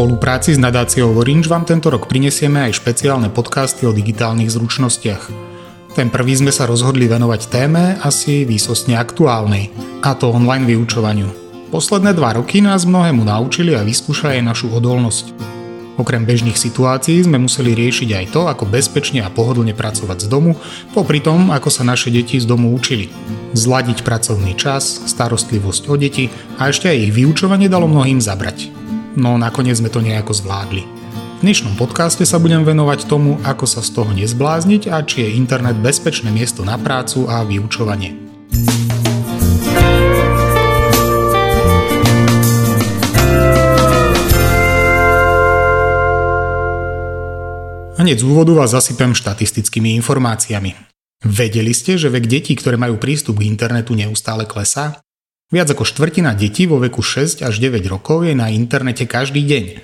spolupráci s nadáciou Orange vám tento rok prinesieme aj špeciálne podcasty o digitálnych zručnostiach. Ten prvý sme sa rozhodli venovať téme asi výsostne aktuálnej, a to online vyučovaniu. Posledné dva roky nás mnohému naučili a vyskúšali aj našu odolnosť. Okrem bežných situácií sme museli riešiť aj to, ako bezpečne a pohodlne pracovať z domu, popri tom, ako sa naše deti z domu učili. Zladiť pracovný čas, starostlivosť o deti a ešte aj ich vyučovanie dalo mnohým zabrať no nakoniec sme to nejako zvládli. V dnešnom podcaste sa budem venovať tomu, ako sa z toho nezblázniť a či je internet bezpečné miesto na prácu a vyučovanie. Hneď z úvodu vás zasypem štatistickými informáciami. Vedeli ste, že vek detí, ktoré majú prístup k internetu neustále klesá? Viac ako štvrtina detí vo veku 6 až 9 rokov je na internete každý deň.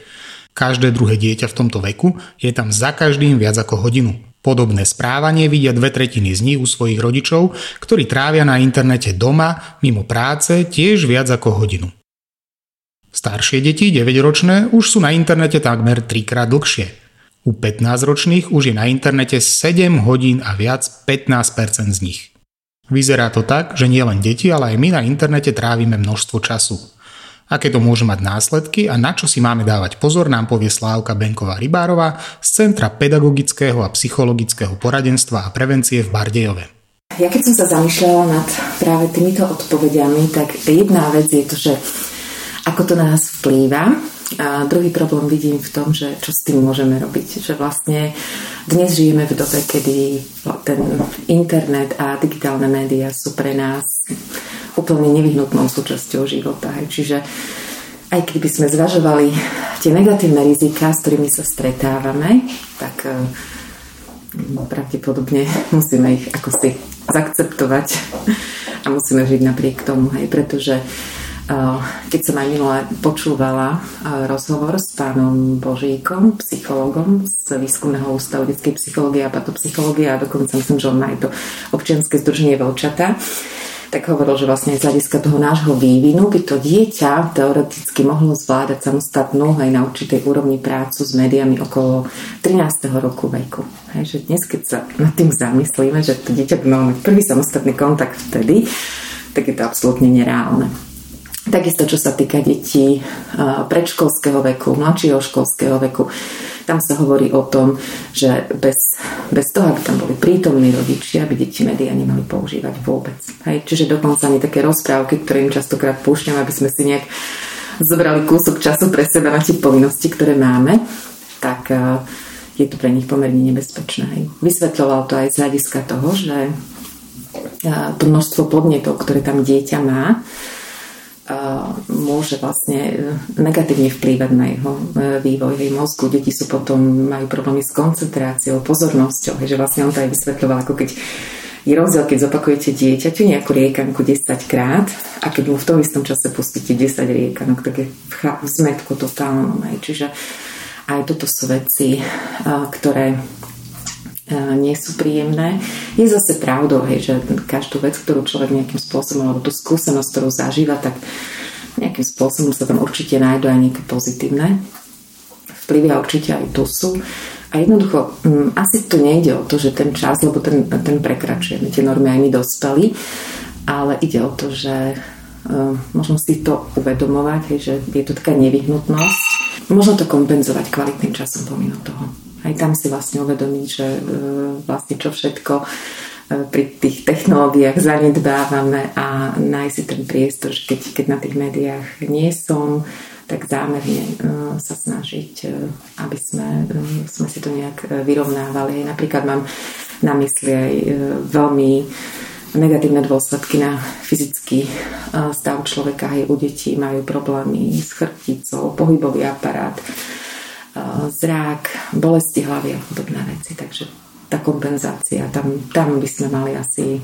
Každé druhé dieťa v tomto veku je tam za každým viac ako hodinu. Podobné správanie vidia dve tretiny z nich u svojich rodičov, ktorí trávia na internete doma, mimo práce, tiež viac ako hodinu. Staršie deti, 9-ročné, už sú na internete takmer 3 krát dlhšie. U 15-ročných už je na internete 7 hodín a viac 15% z nich. Vyzerá to tak, že nielen deti, ale aj my na internete trávime množstvo času. Aké to môže mať následky a na čo si máme dávať pozor, nám povie Slávka Benková Rybárová z Centra pedagogického a psychologického poradenstva a prevencie v Bardejove. Ja keď som sa zamýšľala nad práve týmito odpovediami, tak jedna vec je to, že ako to na nás vplýva a druhý problém vidím v tom, že čo s tým môžeme robiť. Že vlastne dnes žijeme v dobe, kedy ten internet a digitálne médiá sú pre nás úplne nevyhnutnou súčasťou života. Čiže aj keby sme zvažovali tie negatívne rizika, s ktorými sa stretávame, tak eh, pravdepodobne musíme ich ako si zakceptovať a musíme žiť napriek tomu, hej, pretože keď som aj minule počúvala rozhovor s pánom Božíkom, psychologom z Výskumného ústavu detskej psychológie a patopsychológie a dokonca myslím, že on má aj to občianske združenie Vlčata, tak hovoril, že vlastne z hľadiska toho nášho vývinu by to dieťa teoreticky mohlo zvládať samostatnú aj na určitej úrovni prácu s médiami okolo 13. roku veku. Hej, že dnes, keď sa nad tým zamyslíme, že to dieťa by malo mať prvý samostatný kontakt vtedy, tak je to absolútne nereálne. Takisto, čo sa týka detí predškolského veku, mladšieho školského veku, tam sa hovorí o tom, že bez, bez toho, aby tam boli prítomní rodičia, aby deti médiá nemali používať vôbec. Hej? Čiže dokonca ani také rozprávky, ktoré im častokrát púšťam, aby sme si nejak zobrali kúsok času pre seba na tie povinnosti, ktoré máme, tak je to pre nich pomerne nebezpečné. Hej? Vysvetľoval to aj z hľadiska toho, že to množstvo podnetov, ktoré tam dieťa má, môže vlastne negatívne vplývať na jeho e, vývoj jej mozgu. Deti sú potom, majú problémy s koncentráciou, pozornosťou, že vlastne on to aj vysvetľoval, ako keď je rozdiel, keď zopakujete dieťaťu nejakú riekanku 10 krát a keď mu v tom istom čase pustíte 10 riekanok, tak je v zmetku totálnom. Čiže aj toto sú veci, ktoré nie sú príjemné. Je zase pravdou, hej, že každú vec, ktorú človek nejakým spôsobom, alebo tú skúsenosť, ktorú zažíva, tak nejakým spôsobom sa tam určite nájdú aj nejaké pozitívne vplyvy a určite aj tu sú. A jednoducho, um, asi tu nejde o to, že ten čas, lebo ten, ten prekračujeme, tie normy aj my dospeli, ale ide o to, že um, možno si to uvedomovať, že je to taká nevyhnutnosť. Možno to kompenzovať kvalitným časom pomimo toho aj tam si vlastne uvedomiť, že e, vlastne čo všetko e, pri tých technológiách zanedbávame a nájsť si ten priestor, že keď, keď na tých médiách nie som, tak zámerne e, sa snažiť, aby sme, sme si to nejak vyrovnávali. Napríklad mám na mysli aj veľmi negatívne dôsledky na fyzický stav človeka aj u detí majú problémy s chrbticou, pohybový aparát, zrák, bolesti hlavy a podobné veci. Takže tá kompenzácia, tam, tam by sme mali asi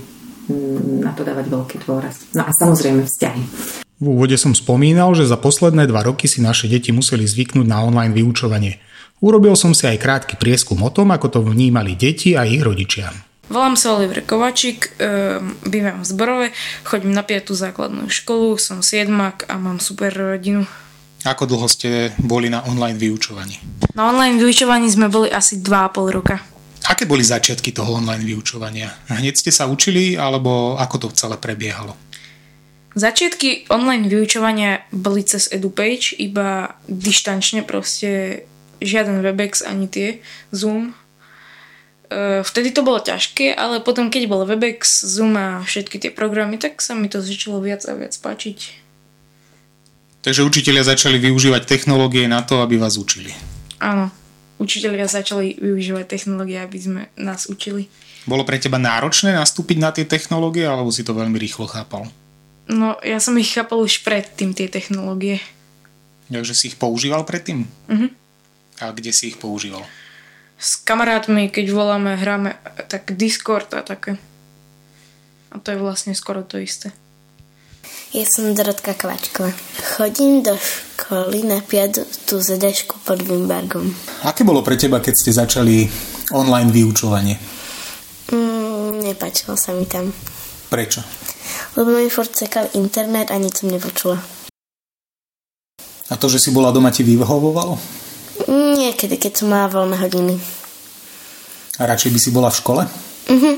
mm, na to dávať veľký dôraz. No a samozrejme vzťahy. V úvode som spomínal, že za posledné dva roky si naše deti museli zvyknúť na online vyučovanie. Urobil som si aj krátky prieskum o tom, ako to vnímali deti a ich rodičia. Volám sa Oliver Kovačík, ehm, bývam v Zborove, chodím na 5. základnú školu, som siedmak a mám super rodinu. Ako dlho ste boli na online vyučovaní? Na online vyučovaní sme boli asi 2,5 roka. Aké boli začiatky toho online vyučovania? Hneď ste sa učili, alebo ako to celé prebiehalo? Začiatky online vyučovania boli cez EduPage, iba dištančne proste žiaden Webex ani tie, Zoom. E, vtedy to bolo ťažké, ale potom keď bol Webex, Zoom a všetky tie programy, tak sa mi to začalo viac a viac páčiť. Takže učiteľia začali využívať technológie na to, aby vás učili. Áno, učiteľia začali využívať technológie, aby sme nás učili. Bolo pre teba náročné nastúpiť na tie technológie, alebo si to veľmi rýchlo chápal? No, ja som ich chápal už predtým, tie technológie. Takže si ich používal predtým? Mhm. A kde si ich používal? S kamarátmi, keď voláme, hráme tak Discord a také. A to je vlastne skoro to isté. Ja som Dorotka Kvačková. Chodím do školy na 5. zedešku pod Wimbergom. Aké bolo pre teba, keď ste začali online vyučovanie? Mm, nepáčilo sa mi tam. Prečo? Lebo mi furt cekal internet a nič som nepočula. A to, že si bola doma, ti vyhovovalo? Niekedy, keď som mala voľné hodiny. A radšej by si bola v škole? Mhm.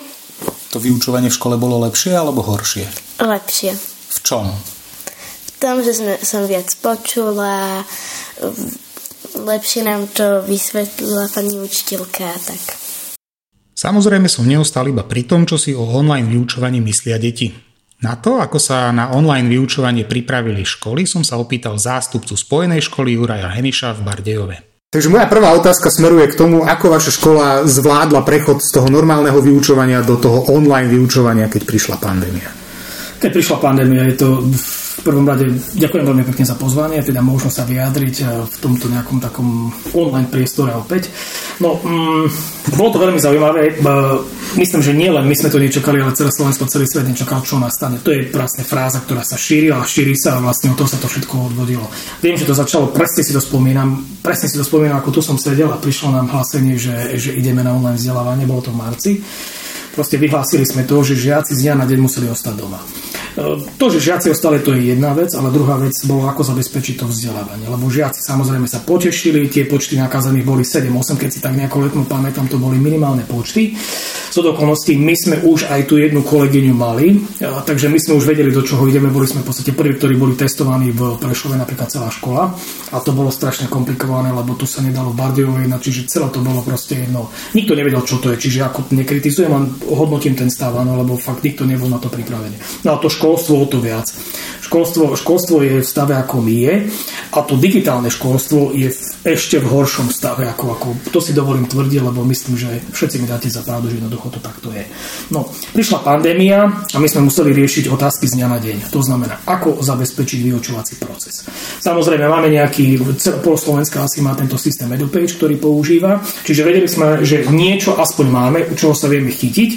To vyučovanie v škole bolo lepšie alebo horšie? Lepšie. V čom? V tom, že sme, som viac počula, lepšie nám to vysvetlila pani učiteľka a tak. Samozrejme som neustal iba pri tom, čo si o online vyučovaní myslia deti. Na to, ako sa na online vyučovanie pripravili školy, som sa opýtal zástupcu Spojenej školy Juraja Heniša v Bardejove. Takže moja prvá otázka smeruje k tomu, ako vaša škola zvládla prechod z toho normálneho vyučovania do toho online vyučovania, keď prišla pandémia keď prišla pandémia, je to v prvom rade ďakujem veľmi pekne za pozvanie, teda možno sa vyjadriť eh, v tomto nejakom takom online priestore opäť. No, mm, bolo to veľmi zaujímavé. Myslím, že nie len my sme to nečakali, ale celé Slovensko, celý svet nečakal, čo nastane. To je vlastne fráza, ktorá sa šíri a šíri sa a vlastne o to sa to všetko odvodilo. Viem, že to začalo, presne si to spomínam, presne si to spomínam, ako tu som sedel a prišlo nám hlásenie, že, že ideme na online vzdelávanie, bolo to v marci. Proste vyhlásili sme to, že žiaci z dňa na deň museli ostať doma. To, že žiaci ostali, to je jedna vec, ale druhá vec bolo, ako zabezpečiť to vzdelávanie. Lebo žiaci samozrejme sa potešili, tie počty nakazených boli 7-8, keď si tak nejako letnú pamätám, to boli minimálne počty. Z okolností my sme už aj tú jednu kolegyňu mali, takže my sme už vedeli, do čoho ideme. Boli sme v podstate prví, ktorí boli testovaní v Prešove, napríklad celá škola. A to bolo strašne komplikované, lebo tu sa nedalo v Bardejovej, čiže celé to bolo proste jedno. Nikto nevedel, čo to je, čiže ako nekritizujem, len hodnotím ten stav, áno, lebo fakt nikto nebol na to pripravený. No a to školstvo o to viac. Školstvo, školstvo je v stave, my je a to digitálne školstvo je v, ešte v horšom stave. Ako, ako, to si dovolím tvrdiť, lebo myslím, že všetci mi dáte za pravdu, že jednoducho to takto je. No, prišla pandémia a my sme museli riešiť otázky z dňa na deň. To znamená, ako zabezpečiť vyučovací proces. Samozrejme, máme nejaký, Slovenska asi má tento systém EduPage, ktorý používa, čiže vedeli sme, že niečo aspoň máme, u čoho sa vieme chytiť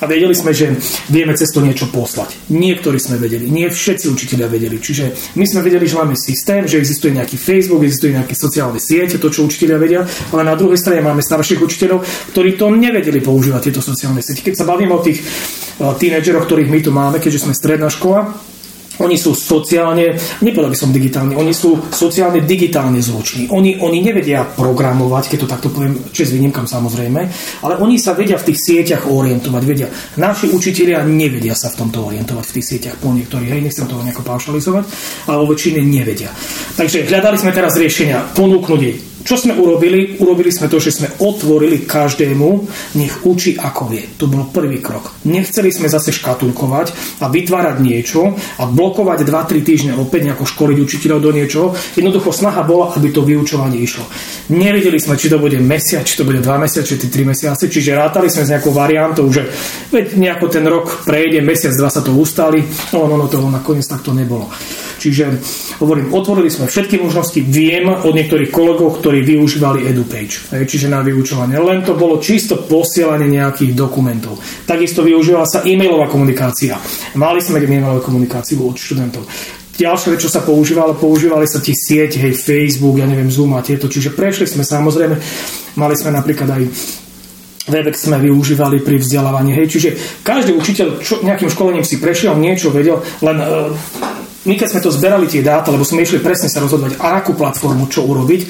a vedeli sme, že vieme cez to niečo poslať. Niektorí sme vedeli, nie všetci učiteľia vedeli. Čiže my sme vedeli, že máme systém, že existuje nejaký Facebook, existuje nejaké sociálne siete, to, čo učiteľia vedia, ale na druhej strane máme starších učiteľov, ktorí to nevedeli používať, tieto sociálne siete. Keď sa bavíme o tých eh, tínedžeroch, ktorých my tu máme, keďže sme stredná škola, oni sú sociálne, nepovedal by som digitálne, oni sú sociálne digitálne zloční. Oni, oni nevedia programovať, keď to takto poviem, s výnimkám samozrejme, ale oni sa vedia v tých sieťach orientovať. Vedia. Naši učitelia nevedia sa v tomto orientovať v tých sieťach po niektorých. Hej, nechcem toho nejako paušalizovať, ale vo väčšine nevedia. Takže hľadali sme teraz riešenia, ponúknuť čo sme urobili? Urobili sme to, že sme otvorili každému, nech učí ako vie. To bol prvý krok. Nechceli sme zase škatulkovať a vytvárať niečo a blokovať 2-3 týždne opäť nejako školiť učiteľov do niečoho. Jednoducho snaha bola, aby to vyučovanie išlo. Nevedeli sme, či to bude mesiac, či to bude 2 mesiace, či 3 mesiace, čiže rátali sme s nejakou variantou, že veď nejako ten rok prejde, mesiac, dva sa to ustali, no, no, no to nakoniec takto nebolo. Čiže hovorím, otvorili sme všetky možnosti, viem od niektorých kolegov, ktorí využívali EduPage, čiže na vyučovanie. Len to bolo čisto posielanie nejakých dokumentov. Takisto využívala sa e-mailová komunikácia. Mali sme e-mailovú komunikáciu od študentov. Ďalšia vec, čo sa používalo, používali sa tie sieť, hej, Facebook, ja neviem, Zoom a tieto. Čiže prešli sme samozrejme, mali sme napríklad aj Webex sme využívali pri vzdelávaní. Hej. Čiže každý učiteľ čo, nejakým školením si prešiel, niečo vedel, len uh, my keď sme to zberali tie dáta, lebo sme išli presne sa rozhodovať, akú platformu, čo urobiť,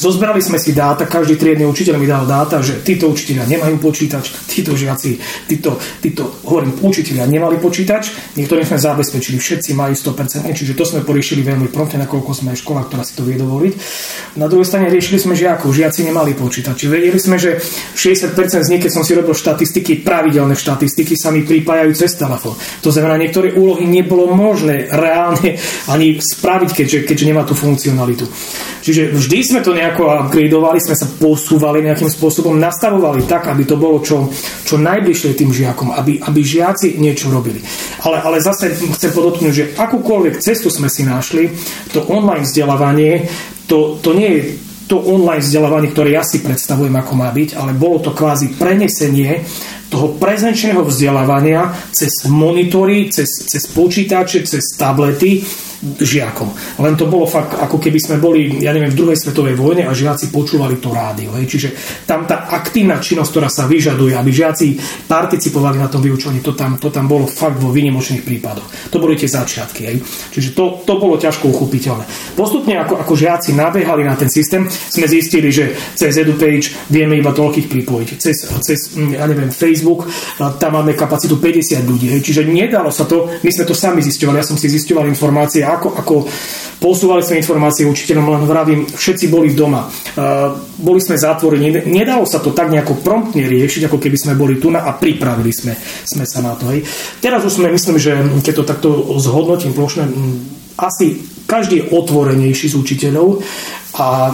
zozberali sme si dáta, každý triedny učiteľ mi dal dáta, že títo učiteľia nemajú počítač, títo žiaci, títo, títo hovorím, učiteľia nemali počítač, niektorým sme zabezpečili, všetci majú 100%, čiže to sme poriešili veľmi promptne, nakoľko sme škola, ktorá si to vie dovoliť. Na druhej strane riešili sme žiakov, žiaci nemali počítač. Vedeli sme, že 60% z nich, keď som si robil štatistiky, pravidelné štatistiky sa mi pripájajú cez telefón. To znamená, niektoré úlohy nebolo možné reálne ani spraviť, keďže, keďže nemá tú funkcionalitu. Čiže vždy sme to nejako upgradeovali, sme sa posúvali nejakým spôsobom, nastavovali tak, aby to bolo čo, čo najbližšie tým žiakom, aby, aby žiaci niečo robili. Ale, ale zase chcem podotknúť, že akúkoľvek cestu sme si našli, to online vzdelávanie, to, to nie je to online vzdelávanie, ktoré ja si predstavujem, ako má byť, ale bolo to kvázi prenesenie toho prezenčného vzdelávania cez monitory, cez, cez počítače, cez tablety žiakom. Len to bolo fakt, ako keby sme boli, ja neviem, v druhej svetovej vojne a žiaci počúvali to rádio. Hej. Čiže tam tá aktívna činnosť, ktorá sa vyžaduje, aby žiaci participovali na tom vyučovaní, to tam, to tam bolo fakt vo výnimočných prípadoch. To boli tie začiatky. Hej. Čiže to, to bolo ťažko uchopiteľné. Postupne, ako, ako žiaci nabehali na ten systém, sme zistili, že cez EduPage vieme iba toľkých pripojiť. Cez, cez ja neviem, Facebook, tam máme kapacitu 50 ľudí. Hej. Čiže nedalo sa to, my sme to sami zisťovali, ja som si zisťoval informácie, ako, ako posúvali sme informácie učiteľom, len vravím, všetci boli doma. Uh, boli sme zatvorení, nedalo sa to tak nejako promptne riešiť, ako keby sme boli tu a pripravili sme, sme sa na to. Hej. Teraz už sme, myslím, že keď to takto zhodnotím plošne, asi každý je otvorenejší z učiteľov a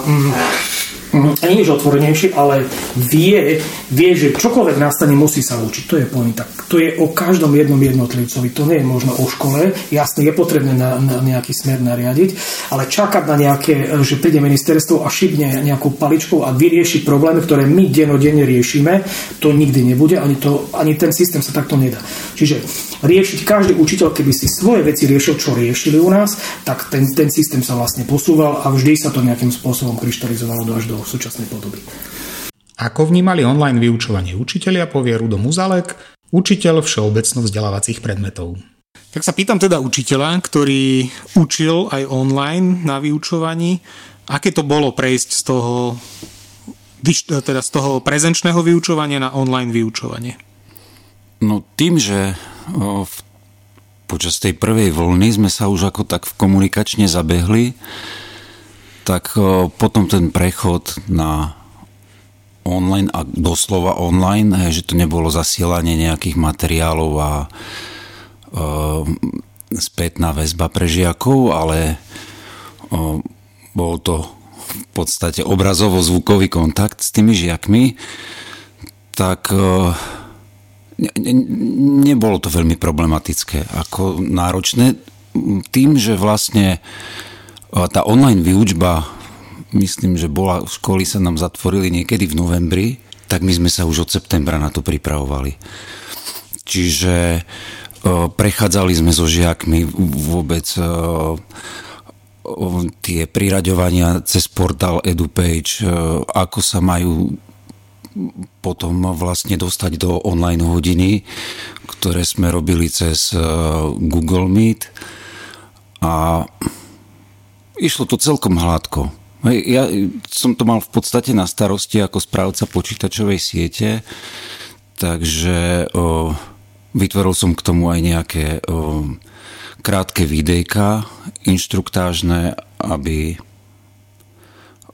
nie je otvorenejší, ale vie, vie, že čokoľvek nastane, musí sa učiť. To je pointa. To je o každom jednom jednotlivcovi. To nie je možno o škole. Jasne, je potrebné na, na nejaký smer nariadiť, ale čakať na nejaké, že príde ministerstvo a šibne nejakou paličkou a vyrieši problémy, ktoré my denodenne riešime, to nikdy nebude, ani, to, ani ten systém sa takto nedá. Čiže riešiť každý učiteľ, keby si svoje veci riešil, čo riešili u nás, tak ten, ten systém sa vlastne posúval a vždy sa to nejakým spôsobom kryštalizovalo do až do súčasnej podoby. Ako vnímali online vyučovanie učiteľia, povie Rudo Muzalek, učiteľ všeobecno vzdelávacích predmetov. Tak sa pýtam teda učiteľa, ktorý učil aj online na vyučovaní, aké to bolo prejsť z toho, teda z toho prezenčného vyučovania na online vyučovanie? No tým, že v, počas tej prvej vlny sme sa už ako tak komunikačne zabehli, tak potom ten prechod na online a doslova online, že to nebolo zasielanie nejakých materiálov a spätná väzba pre žiakov, ale bol to v podstate obrazovo-zvukový kontakt s tými žiakmi, tak ne, ne, nebolo to veľmi problematické, ako náročné. Tým, že vlastne tá online výučba, myslím, že bola, školy sa nám zatvorili niekedy v novembri, tak my sme sa už od septembra na to pripravovali. Čiže prechádzali sme so žiakmi vôbec tie priraďovania cez portál EduPage, ako sa majú potom vlastne dostať do online hodiny, ktoré sme robili cez Google Meet a išlo to celkom hladko. Ja som to mal v podstate na starosti ako správca počítačovej siete, takže o, vytvoril som k tomu aj nejaké o, krátke videjka inštruktážne, aby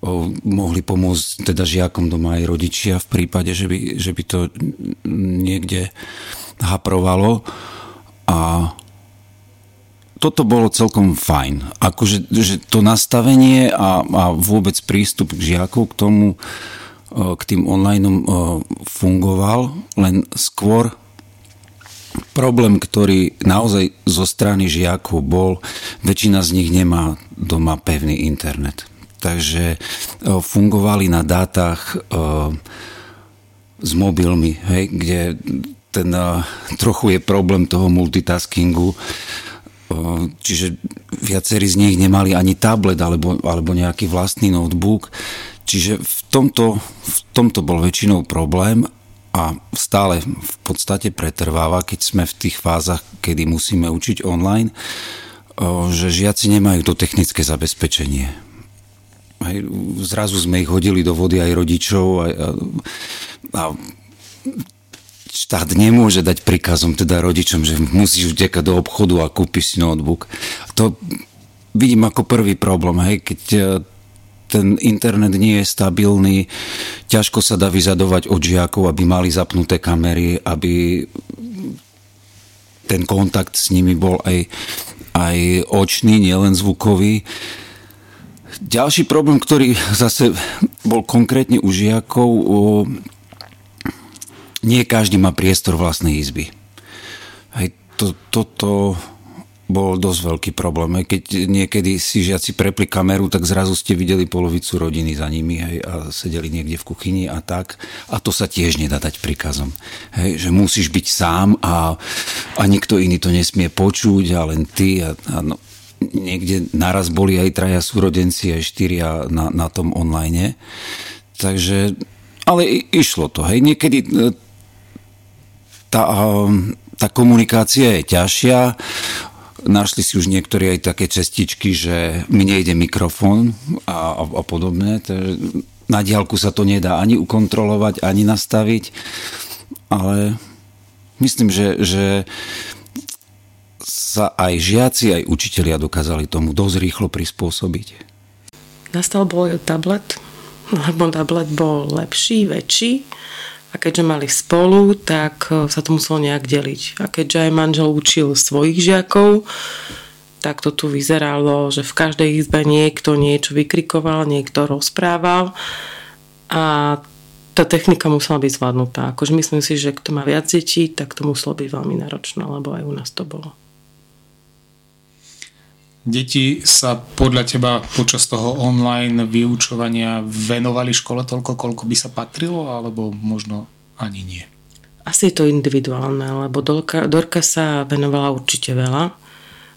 o, mohli pomôcť teda žiakom doma aj rodičia v prípade, že by, že by to niekde haprovalo. A toto bolo celkom fajn. Akože že to nastavenie a, a vôbec prístup k žiakov k tomu, e, k tým online e, fungoval, len skôr problém, ktorý naozaj zo strany žiakov bol, väčšina z nich nemá doma pevný internet. Takže e, fungovali na dátach s mobilmi, hej, kde ten trochu je problém toho multitaskingu, čiže viacerí z nich nemali ani tablet alebo, alebo nejaký vlastný notebook. Čiže v tomto, v tomto bol väčšinou problém a stále v podstate pretrváva, keď sme v tých fázach, kedy musíme učiť online. že žiaci nemajú to technické zabezpečenie. Hej, zrazu sme ich hodili do vody aj rodičov a, a, a štát nemôže dať príkazom teda rodičom, že musíš utekať do obchodu a kúpiš si notebook. To vidím ako prvý problém, hej, keď e, ten internet nie je stabilný, ťažko sa dá vyzadovať od žiakov, aby mali zapnuté kamery, aby ten kontakt s nimi bol aj, aj očný, nielen zvukový. Ďalší problém, ktorý zase bol konkrétne u žiakov, nie každý má priestor vlastnej izby. Hej, to, toto bol dosť veľký problém. Keď niekedy si žiaci prepli kameru, tak zrazu ste videli polovicu rodiny za nimi hej, a sedeli niekde v kuchyni a tak. A to sa tiež nedá dať príkazom. Hej, že musíš byť sám a, a nikto iný to nesmie počuť a len ty. A, a no, niekde naraz boli aj traja súrodenci, aj štyria na, na tom online. Takže, ale išlo to. Hej. Niekedy e, tá, tá komunikácia je ťažšia Našli si už niektorí aj také cestičky, že mi nejde mikrofón a, a, a podobné. Na diálku sa to nedá ani ukontrolovať, ani nastaviť, ale myslím, že, že sa aj žiaci, aj učitelia dokázali tomu dosť rýchlo prispôsobiť. Nastal bol tablet, lebo tablet bol lepší, väčší a keďže mali spolu, tak e, sa to muselo nejak deliť. A keďže aj manžel učil svojich žiakov, tak to tu vyzeralo, že v každej izbe niekto niečo vykrikoval, niekto rozprával a tá technika musela byť zvládnutá. Akože myslím si, že kto má viac detí, tak to muselo byť veľmi náročné, lebo aj u nás to bolo. Deti sa podľa teba počas toho online vyučovania venovali škole toľko, koľko by sa patrilo, alebo možno ani nie? Asi je to individuálne, lebo Dorka, Dorka sa venovala určite veľa.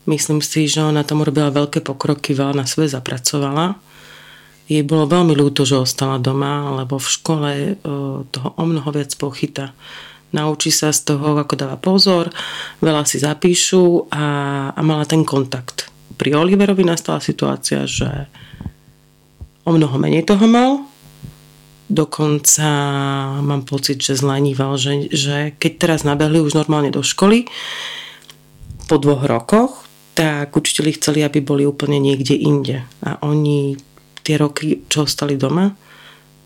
Myslím si, že ona tam robila veľké pokroky, veľa na sebe zapracovala. Jej bolo veľmi ľúto, že ostala doma, lebo v škole e, toho o mnoho viac pochyta. Naučí sa z toho, ako dáva pozor, veľa si zapíšu a, a mala ten kontakt pri Oliverovi nastala situácia, že o mnoho menej toho mal. Dokonca mám pocit, že zlaníval, že, že keď teraz nabehli už normálne do školy po dvoch rokoch, tak učiteľi chceli, aby boli úplne niekde inde. A oni tie roky, čo ostali doma,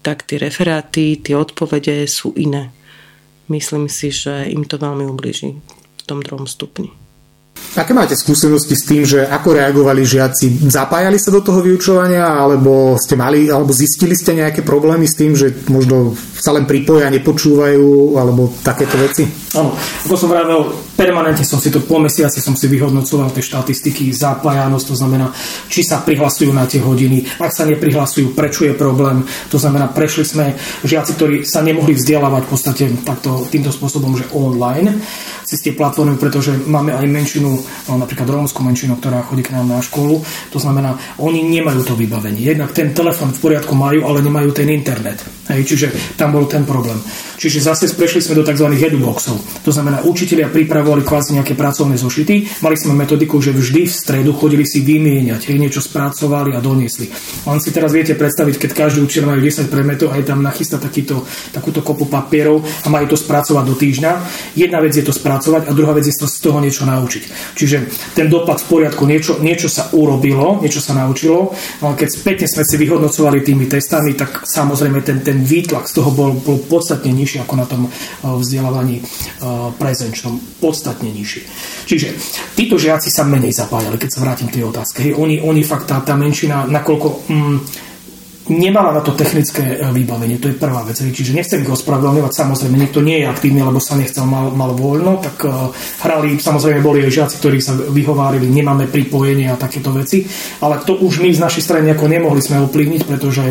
tak tie referáty, tie odpovede sú iné. Myslím si, že im to veľmi ubliží v tom druhom stupni. Aké máte skúsenosti s tým, že ako reagovali žiaci? Zapájali sa do toho vyučovania, alebo ste mali, alebo zistili ste nejaké problémy s tým, že možno sa len pripoja, nepočúvajú, alebo takéto veci? Áno, ako som vravel, permanentne som si to po mesiaci som si vyhodnocoval tie štatistiky, zapájanosť, to znamená, či sa prihlasujú na tie hodiny, ak sa neprihlasujú, prečo je problém, to znamená, prešli sme žiaci, ktorí sa nemohli vzdelávať v podstate takto, týmto spôsobom, že online, cez tie platformy, pretože máme aj menšinu no, napríklad rómskú menšinu, ktorá chodí k nám na školu. To znamená, oni nemajú to vybavenie. Jednak ten telefon v poriadku majú, ale nemajú ten internet. Hej, čiže tam bol ten problém. Čiže zase prešli sme do tzv. eduboxov. To znamená, učitelia pripravovali kvázi nejaké pracovné zošity. Mali sme metodiku, že vždy v stredu chodili si vymieňať, hej, niečo spracovali a doniesli. Len si teraz viete predstaviť, keď každý učiteľ majú 10 predmetov a je tam nachystá takýto, takúto kopu papierov a majú to spracovať do týždňa. Jedna vec je to spracovať a druhá vec je to z toho niečo naučiť. Čiže ten dopad v poriadku, niečo, niečo sa urobilo, niečo sa naučilo. No keď spätne sme si vyhodnocovali tými testami, tak samozrejme ten, ten výtlak z toho bol, bol podstatne nižší ako na tom eh, vzdelávaní eh, prezenčnom, podstatne nižší. Čiže títo žiaci sa menej zapájali, keď sa vrátim k tej otázke. Oni, oni fakt, tá, tá menšina, nakoľko mm, nemala na to technické eh, vybavenie, to je prvá vec. Čiže nechcem ich ospravedlňovať, samozrejme, niekto nie je aktívny, lebo sa nechcel, mal, mal voľno, tak uh, hrali, samozrejme boli aj žiaci, ktorí sa vyhovárili, nemáme pripojenie a takéto veci, ale to už my z našej strany nejako nemohli sme ovplyvniť, pretože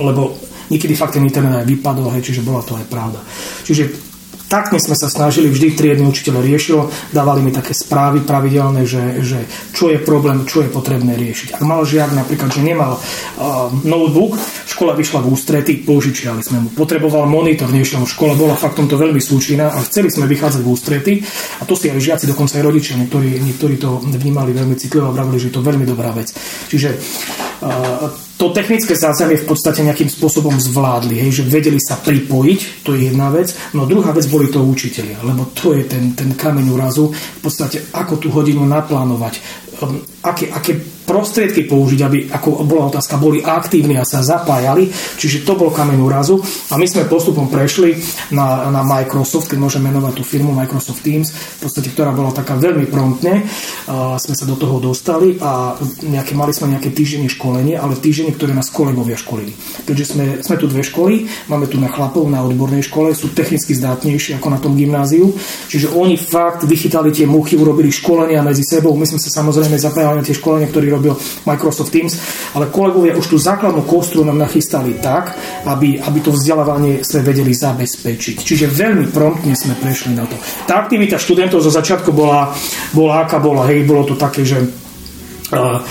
lebo niekedy fakt ten internet aj vypadol, hej, čiže bola to aj pravda. Čiže taktne sme sa snažili, vždy triedny učiteľ riešil, dávali mi také správy pravidelné, že, že čo je problém, čo je potrebné riešiť. Ak mal žiak napríklad, že nemal uh, notebook, škola vyšla v ústrety, požičiali sme mu. Potreboval monitor, nešiel škola bola fakt tomto veľmi súčinná a chceli sme vychádzať v ústrety a to si aj žiaci, dokonca aj rodičia, niektorí, niektorí to vnímali veľmi citlivo a vravili, že je to veľmi dobrá vec. Čiže uh, to technické zázemie v podstate nejakým spôsobom zvládli, hej, že vedeli sa pripojiť, to je jedna vec, no druhá vec boli to učiteľia, lebo to je ten, ten kameň úrazu, v podstate ako tú hodinu naplánovať, um, aké, aké prostriedky použiť, aby, ako bola otázka, boli aktívni a sa zapájali, čiže to bol kameň úrazu. A my sme postupom prešli na, na Microsoft, keď môžem menovať tú firmu Microsoft Teams, v podstate, ktorá bola taká veľmi promptne, uh, sme sa do toho dostali a nejaké, mali sme nejaké týždenie školenie, ale týždenie, ktoré nás kolegovia školili. Keďže sme, sme tu dve školy, máme tu na chlapov na odbornej škole, sú technicky zdátnejší ako na tom gymnáziu, čiže oni fakt vychytali tie muchy, urobili školenia medzi sebou, my sme sa samozrejme zapájali na tie školenia, ktoré robil Microsoft Teams, ale kolegovia už tú základnú kostru nám nachystali tak, aby, aby to vzdelávanie sme vedeli zabezpečiť. Čiže veľmi promptne sme prešli na to. Tá aktivita študentov zo začiatku bola, bola aká bola, hej, bolo to také, že uh,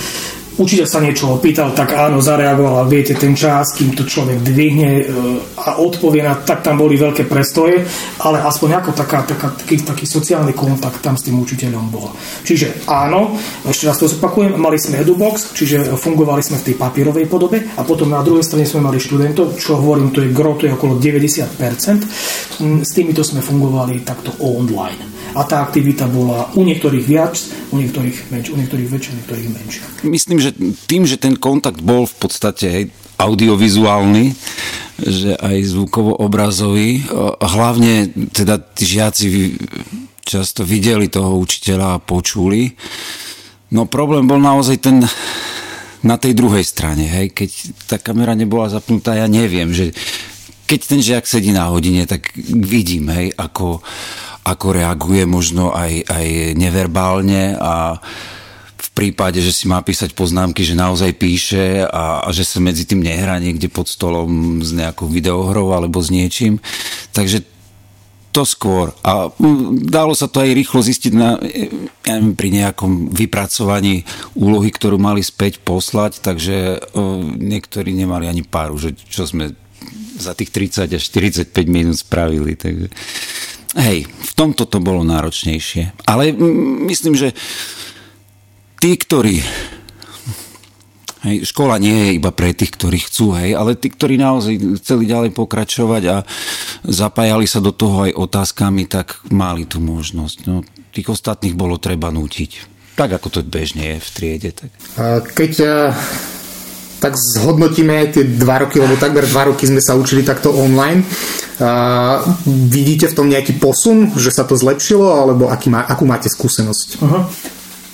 učiteľ sa niečo opýtal, tak áno, zareagoval, viete, ten čas, kým to človek dvihne e, a odpovie na, tak tam boli veľké prestoje, ale aspoň ako taká, taká, taký, taký sociálny kontakt tam s tým učiteľom bol. Čiže áno, ešte raz to zopakujem, mali sme EduBox, čiže fungovali sme v tej papierovej podobe a potom na druhej strane sme mali študentov, čo hovorím, to je gro, to je okolo 90%. Mm, s týmito sme fungovali takto online a tá aktivita bola u niektorých viac, u niektorých menš, u niektorých väčšia, u niektorých menšia. Myslím, že tým, že ten kontakt bol v podstate audiovizuálny, že aj zvukovo-obrazový, hlavne teda tí žiaci často videli toho učiteľa a počuli. No problém bol naozaj ten na tej druhej strane, hej, keď tá kamera nebola zapnutá, ja neviem, že keď ten žiak sedí na hodine, tak vidím, hej, ako, ako reaguje možno aj, aj neverbálne a v prípade, že si má písať poznámky, že naozaj píše a, a že sa medzi tým nehrá niekde pod stolom s nejakou videohrou alebo s niečím. Takže to skôr. A dalo sa to aj rýchlo zistiť na, ja neviem, pri nejakom vypracovaní úlohy, ktorú mali späť poslať, takže o, niektorí nemali ani páru, že čo sme za tých 30 až 45 minút spravili. Takže Hej, v tomto to bolo náročnejšie. Ale myslím, že tí, ktorí Hej, škola nie je iba pre tých, ktorí chcú, hej, ale tí, ktorí naozaj chceli ďalej pokračovať a zapájali sa do toho aj otázkami, tak mali tú možnosť. No, tých ostatných bolo treba nútiť. Tak, ako to bežne je v triede. Tak. Keď tak zhodnotíme tie dva roky, lebo takmer dva roky sme sa učili takto online. A vidíte v tom nejaký posun, že sa to zlepšilo, alebo aký má, akú máte skúsenosť? Uh-huh.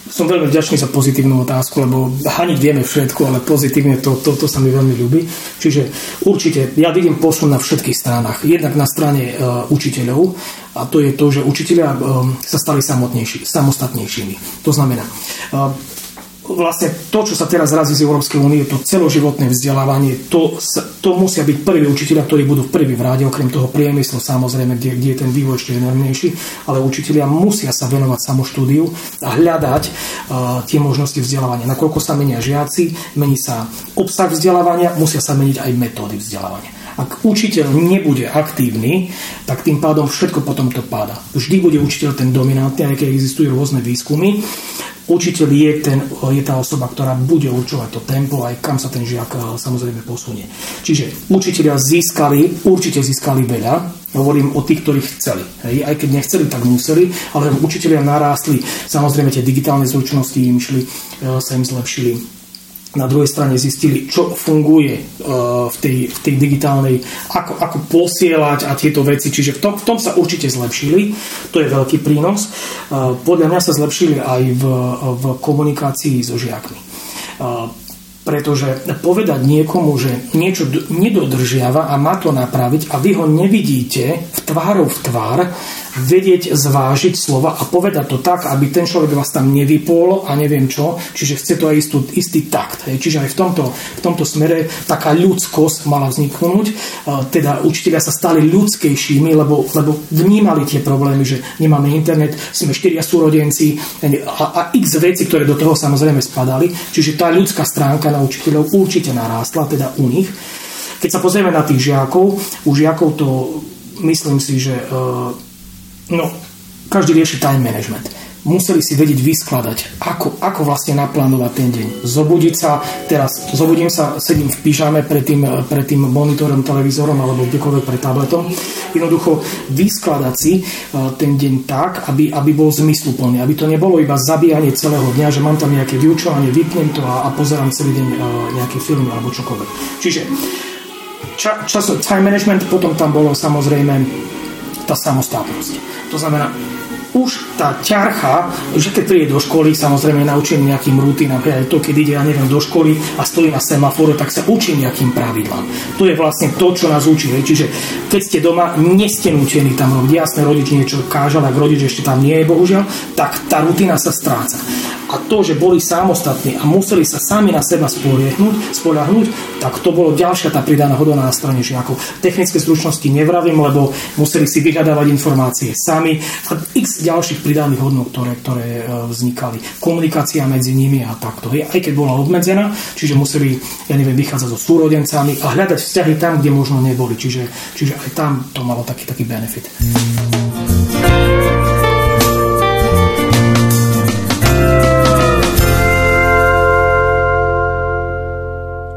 Som veľmi vďačný za pozitívnu otázku, lebo haniť vieme všetko, ale pozitívne to, to, to sa mi veľmi ľúbi. Čiže určite ja vidím posun na všetkých stranách. Jednak na strane uh, učiteľov a to je to, že učiteľia uh, sa stali samotnejší, samostatnejšími. To znamená, uh, vlastne to, čo sa teraz razí z Európskej únie, to celoživotné vzdelávanie, to, to musia byť prví učiteľia, ktorí budú prvý v ráde, okrem toho priemyslu samozrejme, kde, kde je ten vývoj ešte enormnejší, ale učiteľia musia sa venovať samoštúdiu a hľadať uh, tie možnosti vzdelávania. Nakoľko sa menia žiaci, mení sa obsah vzdelávania, musia sa meniť aj metódy vzdelávania. Ak učiteľ nebude aktívny, tak tým pádom všetko potom to páda. Vždy bude učiteľ ten dominantný, aj keď existujú rôzne výskumy učiteľ je, ten, je tá osoba, ktorá bude určovať to tempo aj kam sa ten žiak eh, samozrejme posunie. Čiže učiteľia získali, určite získali veľa, hovorím o tých, ktorí chceli. Hej. Aj keď nechceli, tak museli, ale učiteľia narástli, samozrejme tie digitálne zručnosti im šli, eh, sa im zlepšili na druhej strane zistili, čo funguje e, v tej, v tej digitálnej, ako, ako posielať a tieto veci. Čiže v tom, v tom sa určite zlepšili. To je veľký prínos. E, podľa mňa sa zlepšili aj v, v komunikácii so žiakmi. E, pretože povedať niekomu, že niečo nedodržiava a má to napraviť a vy ho nevidíte v tvárov v tvár vedieť zvážiť slova a povedať to tak, aby ten človek vás tam nevypol a neviem čo. Čiže chce to aj istú, istý takt. Hej. Čiže aj v tomto, v tomto smere taká ľudskosť mala vzniknúť. Teda učiteľia sa stali ľudskejšími, lebo, lebo vnímali tie problémy, že nemáme internet, sme štyria súrodenci a, a x veci, ktoré do toho samozrejme spadali. Čiže tá ľudská stránka na učiteľov určite narástla, teda u nich. Keď sa pozrieme na tých žiakov, u žiakov to myslím si, že uh, no, každý rieši time management. Museli si vedieť vyskladať, ako, ako vlastne naplánovať ten deň. Zobudiť sa, teraz zobudím sa, sedím v pyžame pred tým, pred tým monitorom, televízorom alebo kdekoľvek pred tabletom. Jednoducho vyskladať si uh, ten deň tak, aby, aby bol zmysluplný, aby to nebolo iba zabíjanie celého dňa, že mám tam nejaké vyučovanie, vypnem to a, a pozerám celý deň uh, nejaké filmy alebo čokoľvek. Čiže ča, čas, time management, potom tam bolo samozrejme tá samostatnosť. To znamená, už tá ťarcha, že keď príde do školy, samozrejme naučím nejakým rutinám, aj to, keď ide, ja neviem, do školy a stojí na semaforu, tak sa učím nejakým pravidlám. To je vlastne to, čo nás učí. Čiže keď ste doma, neste nutení tam robiť. Jasné, rodič niečo kážal, ak rodič ešte tam nie je, bohužiaľ, tak tá rutina sa stráca a to, že boli samostatní a museli sa sami na seba spoliehnuť, spolahnúť, tak to bolo ďalšia tá pridaná hodnota na strane žiakov. Technické zručnosti nevravím, lebo museli si vyhľadávať informácie sami a x ďalších pridaných hodnot, ktoré, ktoré e, vznikali. Komunikácia medzi nimi a takto. Aj keď bola obmedzená, čiže museli, ja neviem, vychádzať so súrodencami a hľadať vzťahy tam, kde možno neboli. Čiže, čiže aj tam to malo taký, taký benefit.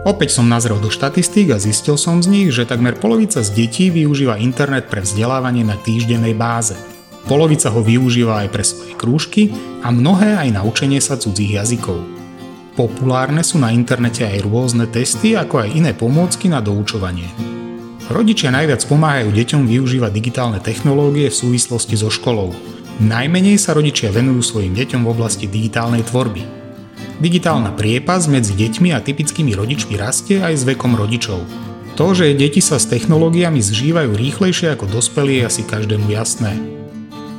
Opäť som nazrel do štatistík a zistil som z nich, že takmer polovica z detí využíva internet pre vzdelávanie na týždennej báze. Polovica ho využíva aj pre svoje krúžky a mnohé aj na učenie sa cudzích jazykov. Populárne sú na internete aj rôzne testy, ako aj iné pomôcky na doučovanie. Rodičia najviac pomáhajú deťom využívať digitálne technológie v súvislosti so školou. Najmenej sa rodičia venujú svojim deťom v oblasti digitálnej tvorby. Digitálna priepas medzi deťmi a typickými rodičmi rastie aj s vekom rodičov. To, že deti sa s technológiami zžívajú rýchlejšie ako dospelí je asi každému jasné.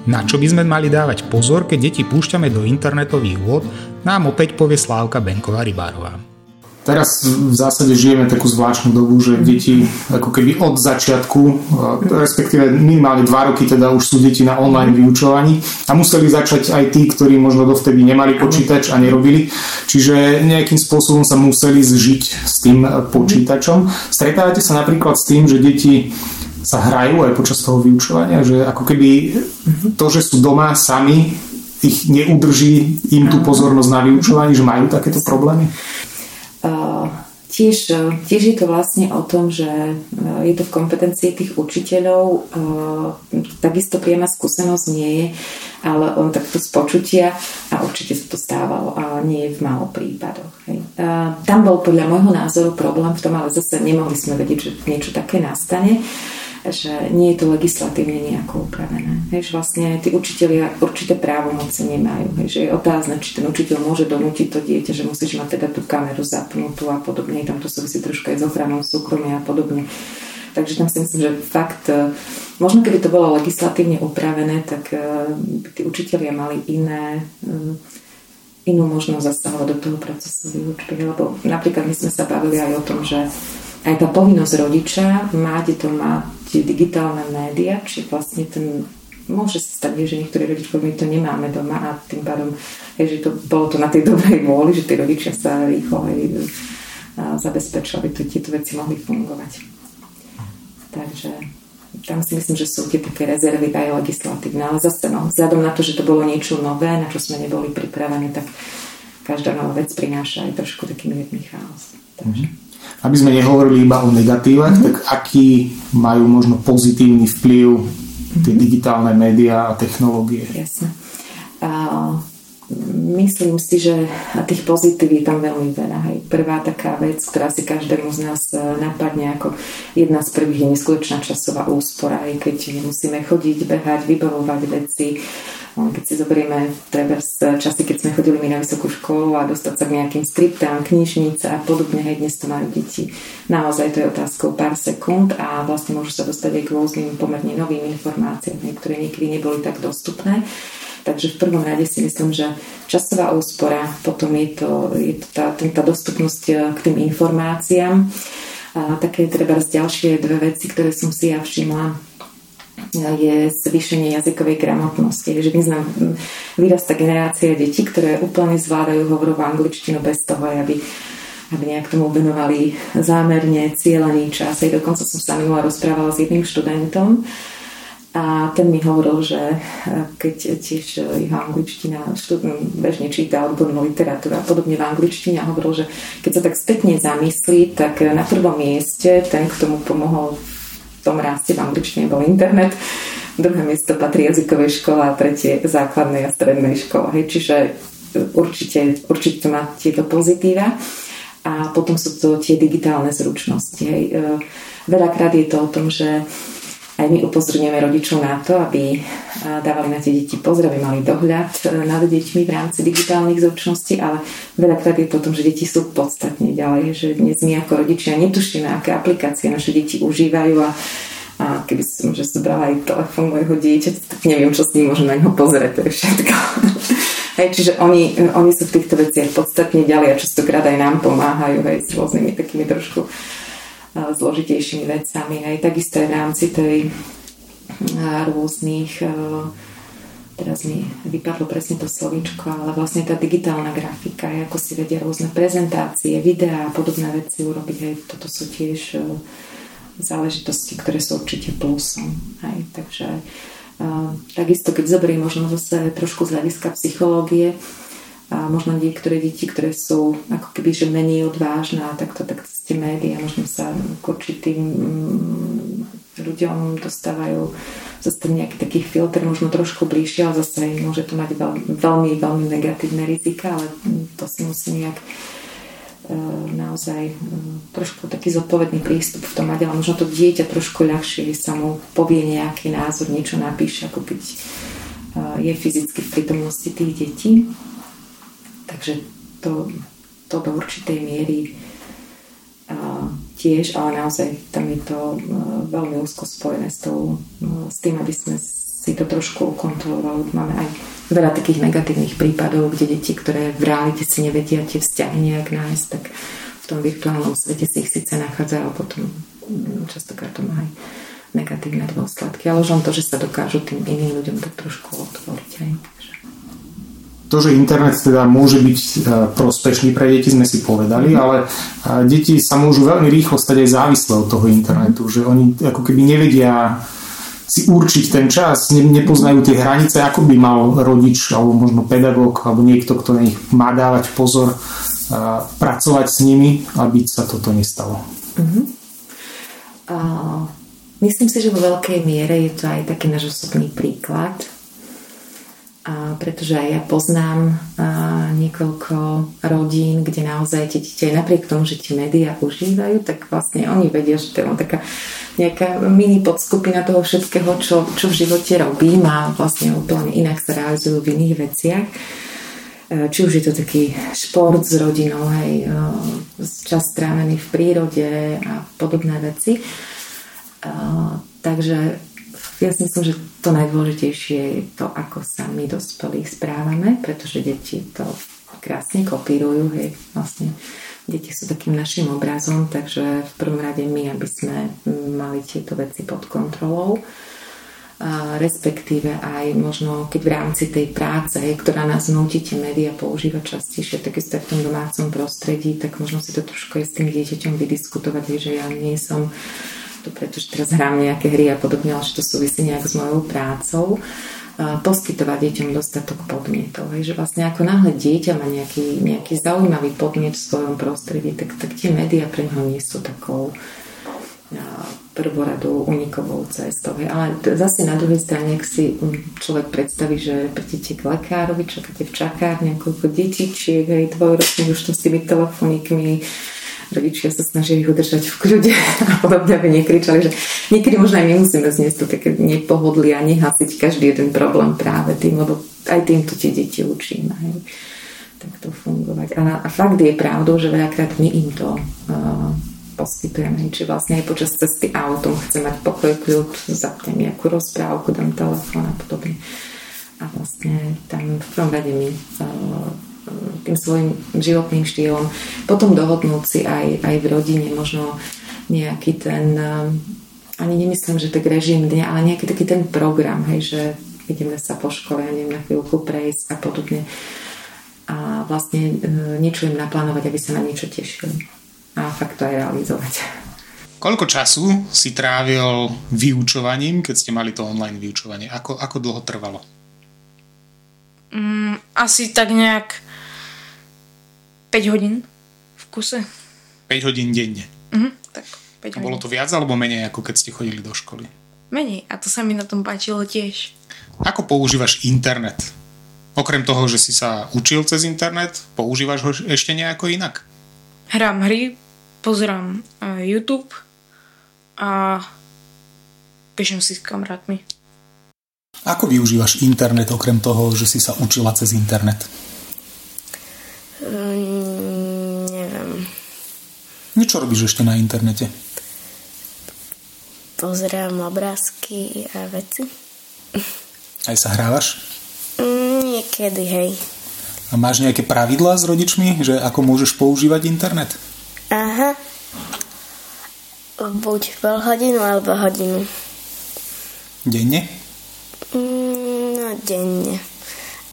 Na čo by sme mali dávať pozor, keď deti púšťame do internetových vôd, nám opäť povie Slávka Benková Rybárová. Teraz v zásade žijeme takú zvláštnu dobu, že deti ako keby od začiatku, respektíve minimálne dva roky teda už sú deti na online vyučovaní a museli začať aj tí, ktorí možno dovtedy nemali počítač a nerobili. Čiže nejakým spôsobom sa museli zžiť s tým počítačom. Stretávate sa napríklad s tým, že deti sa hrajú aj počas toho vyučovania, že ako keby to, že sú doma sami, ich neudrží im tú pozornosť na vyučovaní, že majú takéto problémy? Tiež, tiež je to vlastne o tom, že je to v kompetencii tých učiteľov. Takisto priama skúsenosť nie je, ale on takto z počutia a určite sa to stávalo, ale nie v málo prípadoch. Hej. Tam bol podľa môjho názoru problém v tom, ale zase nemohli sme vedieť, že niečo také nastane že nie je to legislatívne nejako upravené. Hej, že vlastne tí učitelia určité právomoci nemajú. Hej, že je otázne, či ten učiteľ môže donútiť to dieťa, že musíš mať teda tú kameru zapnutú a podobne. Tam to súvisí troška aj s ochranou súkromia a podobne. Takže tam si myslím, že fakt, e, možno keby to bolo legislatívne upravené, tak e, by tí učiteľia mali iné e, inú možnosť zasahovať do toho procesu výučby. Lebo napríklad my sme sa bavili aj o tom, že aj tá povinnosť rodiča mať doma tie digitálne médiá, či vlastne ten môže sa stať, že niektorí rodičia my to nemáme doma a tým pádom, že to, bolo to na tej dobrej vôli, že tí rodičia sa rýchlo aj zabezpečili, aby to, tieto veci mohli fungovať. Takže tam si myslím, že sú tie také rezervy aj legislatívne, ale zase no, vzhľadom na to, že to bolo niečo nové, na čo sme neboli pripravení, tak každá nová vec prináša aj trošku taký mierny chaos. Takže. Mm-hmm aby sme nehovorili iba o negatívach, mm-hmm. tak aký majú možno pozitívny vplyv tie mm-hmm. digitálne médiá a technológie? Jasne. Uh, myslím si, že tých pozitív je tam veľmi veľa. Hej. Prvá taká vec, ktorá si každému z nás e, napadne ako jedna z prvých je neskutočná časová úspora, aj keď nemusíme chodiť, behať, vybavovať veci. Keď si zoberieme treba z časy, keď sme chodili my na vysokú školu a dostať sa k nejakým skriptám, knižnice a podobne, hej, dnes to majú deti. Naozaj to je otázkou pár sekúnd a vlastne môžu sa dostať aj k rôznym pomerne novým informáciám, ktoré niekedy neboli tak dostupné. Takže v prvom rade si myslím, že časová úspora, potom je to, je to tá, tá dostupnosť e, k tým informáciám. A také treba z ďalšie dve veci, ktoré som si ja všimla, je zvýšenie jazykovej gramotnosti. Že my sme vyrastá generácia detí, ktoré úplne zvládajú hovorovú angličtinu bez toho, aby aby nejak tomu venovali zámerne, cieľený čas. Aj dokonca som sa minula rozprávala s jedným študentom, a ten mi hovoril, že e, keď tiež jeho angličtina bežne číta odbornú literatúru a podobne v angličtine a hovoril, že keď sa tak spätne zamyslí, tak na prvom mieste ten, kto mu pomohol v tom raste v angličtine bol internet, druhé miesto patrí jazykovej škole a tretie základnej a strednej škole. Hej, čiže určite, určite to má tieto pozitíva. A potom sú to tie digitálne zručnosti. Hej. E, veľakrát je to o tom, že aj my upozorňujeme rodičov na to, aby dávali na tie deti pozor, aby mali dohľad e, nad deťmi v rámci digitálnych zručností, ale veľakrát je to o tom, že deti sú podstatne ďalej, že dnes my ako rodičia netušíme, aké aplikácie naše deti užívajú a, a keby som že zobrala aj telefón môjho dieťa, tak neviem, čo s ním môžem na ňo pozrieť, to je všetko. Hej, čiže oni, oni sú v týchto veciach podstatne ďalej a častokrát aj nám pomáhajú hej, s rôznymi takými trošku zložitejšími vecami. Aj takisto aj v rámci tej rôznych teraz mi vypadlo presne to slovíčko, ale vlastne tá digitálna grafika, ako si vedia rôzne prezentácie, videá a podobné veci urobiť, aj toto sú tiež záležitosti, ktoré sú určite plusom. Aj, takže takisto, keď zoberiem možno zase trošku z hľadiska psychológie, a možno niektoré deti, ktoré sú ako keby že menej odvážne a takto, tak ste médiá možno sa k určitým mm, ľuďom dostávajú zase nejaký taký filter možno trošku bližšie, ale zase môže to mať veľmi, veľmi, negatívne rizika, ale to si musí nejak e, naozaj e, trošku taký zodpovedný prístup v tom mať, ale možno to dieťa trošku ľahšie sa mu povie nejaký názor, niečo napíše, ako keď e, je fyzicky v prítomnosti tých detí. Takže to, to do určitej miery tiež, ale naozaj tam je to veľmi úzko spojené s, tou, s tým, aby sme si to trošku ukontrolovali. Máme aj veľa takých negatívnych prípadov, kde deti, ktoré v realite si nevedia tie vzťahy nejak nájsť, tak v tom virtuálnom svete si ich síce nachádza, ale potom častokrát to má aj negatívne dôsledky. Ale už len to, že sa dokážu tým iným ľuďom tak trošku otvoriť. Aj to, že internet teda môže byť e, prospešný pre deti, sme si povedali, ale e, deti sa môžu veľmi rýchlo stať aj závislé od toho internetu, že oni ako keby nevedia si určiť ten čas, nepoznajú tie hranice, ako by mal rodič alebo možno pedagóg alebo niekto, kto na nich má dávať pozor, e, pracovať s nimi, aby sa toto nestalo. Uh-huh. Uh, myslím si, že vo veľkej miere je to aj taký náš osobný príklad, pretože aj ja poznám niekoľko rodín, kde naozaj tie deti aj napriek tomu, že tie médiá užívajú, tak vlastne oni vedia, že to je taká nejaká mini podskupina toho všetkého, čo, čo v živote robím a vlastne úplne inak sa realizujú v iných veciach. E, či už je to taký šport s rodinou, hej, e, čas strávený v prírode a podobné veci. E, takže ja si myslím, že to najdôležitejšie je to, ako sa my dospelí správame, pretože deti to krásne kopírujú, hej, vlastne deti sú takým našim obrazom, takže v prvom rade my, aby sme mali tieto veci pod kontrolou, respektíve aj možno, keď v rámci tej práce, ktorá nás nutí tie médiá používať častejšie, takisto v tom domácom prostredí, tak možno si to trošku aj s tým dieťaťom vydiskutovať, že ja nie som to pretože teraz hrám nejaké hry a podobne, ale že to súvisí nejak s mojou prácou poskytovať deťom dostatok podmietov. Hej, že vlastne ako náhle dieťa má nejaký, nejaký zaujímavý podmiet v svojom prostredí, tak, tak tie médiá pre neho nie sú takou prvoradou unikovou cestou. Ale zase na druhej strane, ak si človek predstaví, že prídete k lekárovi, čakáte v čakárni, niekoľko detičiek, aj dvojročných už to s tými telefonikmi, rodičia sa snažia ich udržať v kľude a podobne, aby nekričali, že niekedy možno aj my musíme zniesť to také nepohodlie a nehasiť každý jeden problém práve tým, lebo aj týmto tie deti učíme. Hej. Tak to fungovať. A, a fakt je pravdou, že veľakrát my im to uh, poskytujeme. Či vlastne aj počas cesty autom chcem mať pokoj, kľud, zapnem nejakú rozprávku, dám telefón a podobne. A vlastne tam v prvom rade my tým svojim životným štýlom potom dohodnúť si aj, aj v rodine možno nejaký ten ani nemyslím, že tak režim dňa, ale nejaký taký ten program, hej, že ideme sa po škole, ja neviem, na chvíľku prejsť a podobne. A vlastne e, niečo im naplánovať, aby sa na niečo tešili a fakt to aj realizovať. Koľko času si trávil vyučovaním, keď ste mali to online vyučovanie? Ako, ako dlho trvalo? Mm, asi tak nejak 5 hodín v kuse. 5 hodín denne? Mhm, tak 5 a bolo to viac alebo menej, ako keď ste chodili do školy? Menej a to sa mi na tom páčilo tiež. Ako používaš internet? Okrem toho, že si sa učil cez internet, používaš ho ešte nejako inak? Hrám hry, pozerám uh, YouTube a píšem si s kamarátmi. Ako využívaš internet okrem toho, že si sa učila cez internet? Mm, neviem. Niečo robíš ešte na internete? Pozerám obrázky a veci. Aj sa hrávaš? Mm, niekedy, hej. A máš nejaké pravidlá s rodičmi, že ako môžeš používať internet? Aha. Buď pol hodinu alebo hodinu. Denne? Mm, no, denne.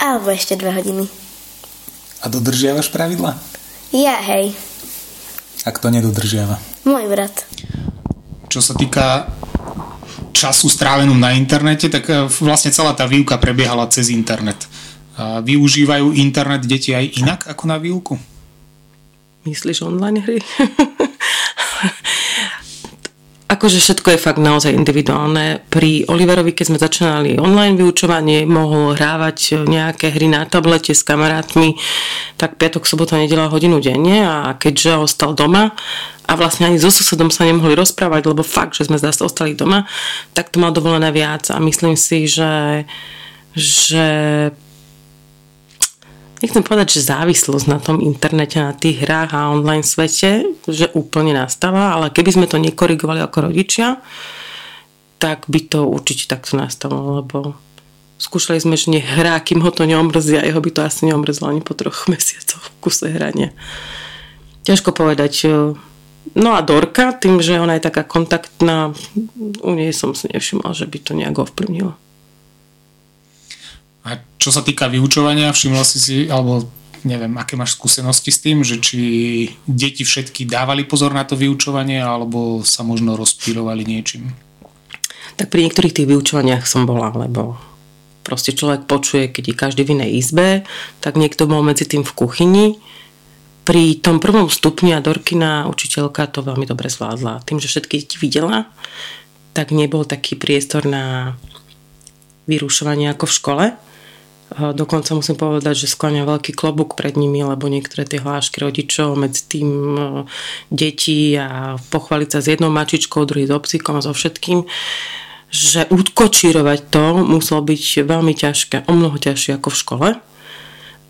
Alebo ešte dve hodiny. A dodržiavaš pravidla? Ja, hej. A kto nedodržiava? Môj brat. Čo sa týka času strávenú na internete, tak e, vlastne celá tá výuka prebiehala cez internet. Využívajú internet deti aj inak ako na výuku? Myslíš online hry? akože všetko je fakt naozaj individuálne. Pri Oliverovi, keď sme začínali online vyučovanie, mohol hrávať nejaké hry na tablete s kamarátmi, tak piatok, sobota, nedela hodinu denne a keďže ostal doma a vlastne ani so susedom sa nemohli rozprávať, lebo fakt, že sme zase ostali doma, tak to mal dovolené viac a myslím si, že že nechcem povedať, že závislosť na tom internete, na tých hrách a online svete, že úplne nastáva, ale keby sme to nekorigovali ako rodičia, tak by to určite takto nastalo, lebo skúšali sme, že nech hrá, kým ho to neomrzí a jeho by to asi neomrzlo ani po troch mesiacoch v kuse hrania. Ťažko povedať. No a Dorka, tým, že ona je taká kontaktná, u nej som si nevšimla, že by to nejak ovplyvnilo. A čo sa týka vyučovania, všimla si si, alebo neviem, aké máš skúsenosti s tým, že či deti všetky dávali pozor na to vyučovanie, alebo sa možno rozpírovali niečím? Tak pri niektorých tých vyučovaniach som bola, lebo proste človek počuje, keď je každý v inej izbe, tak niekto bol medzi tým v kuchyni. Pri tom prvom stupni a Dorkina učiteľka to veľmi dobre zvládla. Tým, že všetky deti videla, tak nebol taký priestor na vyrušovanie ako v škole Dokonca musím povedať, že skláňa veľký klobúk pred nimi, lebo niektoré tie hlášky rodičov medzi tým e, detí a pochváliť sa s jednou mačičkou, druhý s obsíkom a so všetkým, že udkočírovať to muselo byť veľmi ťažké, o mnoho ťažšie ako v škole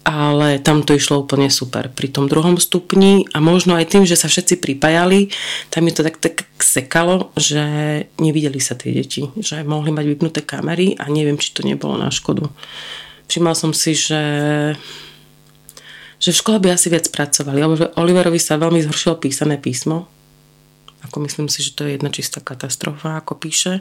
ale tam to išlo úplne super. Pri tom druhom stupni a možno aj tým, že sa všetci pripájali, tam je to tak, tak sekalo, že nevideli sa tie deti, že mohli mať vypnuté kamery a neviem, či to nebolo na škodu. Všimla som si, že že v škole by asi viac pracovali. Oliverovi sa veľmi zhoršilo písané písmo. Ako myslím si, že to je jedna čistá katastrofa, ako píše.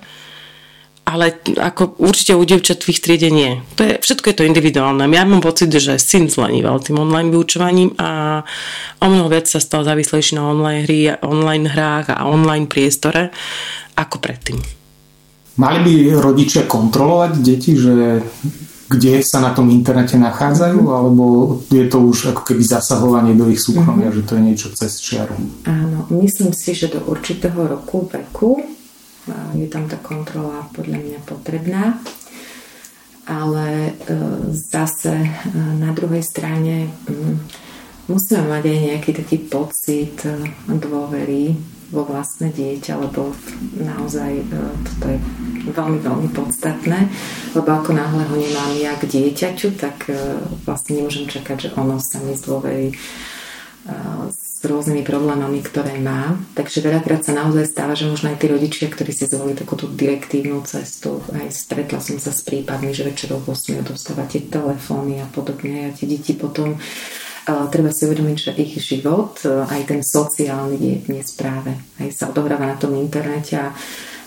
Ale ako určite u devčat v ich triede nie. To je, všetko je to individuálne. Ja mám pocit, že syn zleníval tým online vyučovaním a o mnoho viac sa stal závislejší na online hry, online hrách a online priestore ako predtým. Mali by rodičia kontrolovať deti, že kde sa na tom internete nachádzajú, alebo je to už ako keby zasahovanie do ich súkromia, mm-hmm. že to je niečo cez čiaru? Áno, myslím si, že do určitého roku veku je tam tá kontrola podľa mňa potrebná. Ale zase na druhej strane mm, musíme mať aj nejaký taký pocit dôvery vo vlastné dieťa, lebo naozaj toto je veľmi, veľmi podstatné, lebo ako náhle ho nemám ja k dieťaťu, tak vlastne nemôžem čakať, že ono sa mi zdôverí s rôznymi problémami, ktoré má. Takže veľakrát sa naozaj stáva, že možno aj tí rodičia, ktorí si zvolili takúto direktívnu cestu, aj stretla som sa s prípadmi, že večer o 8 dostávate telefóny a podobne a tie deti potom uh, treba si uvedomiť, že ich život, uh, aj ten sociálny je v nespráve. Aj sa odohráva na tom internete a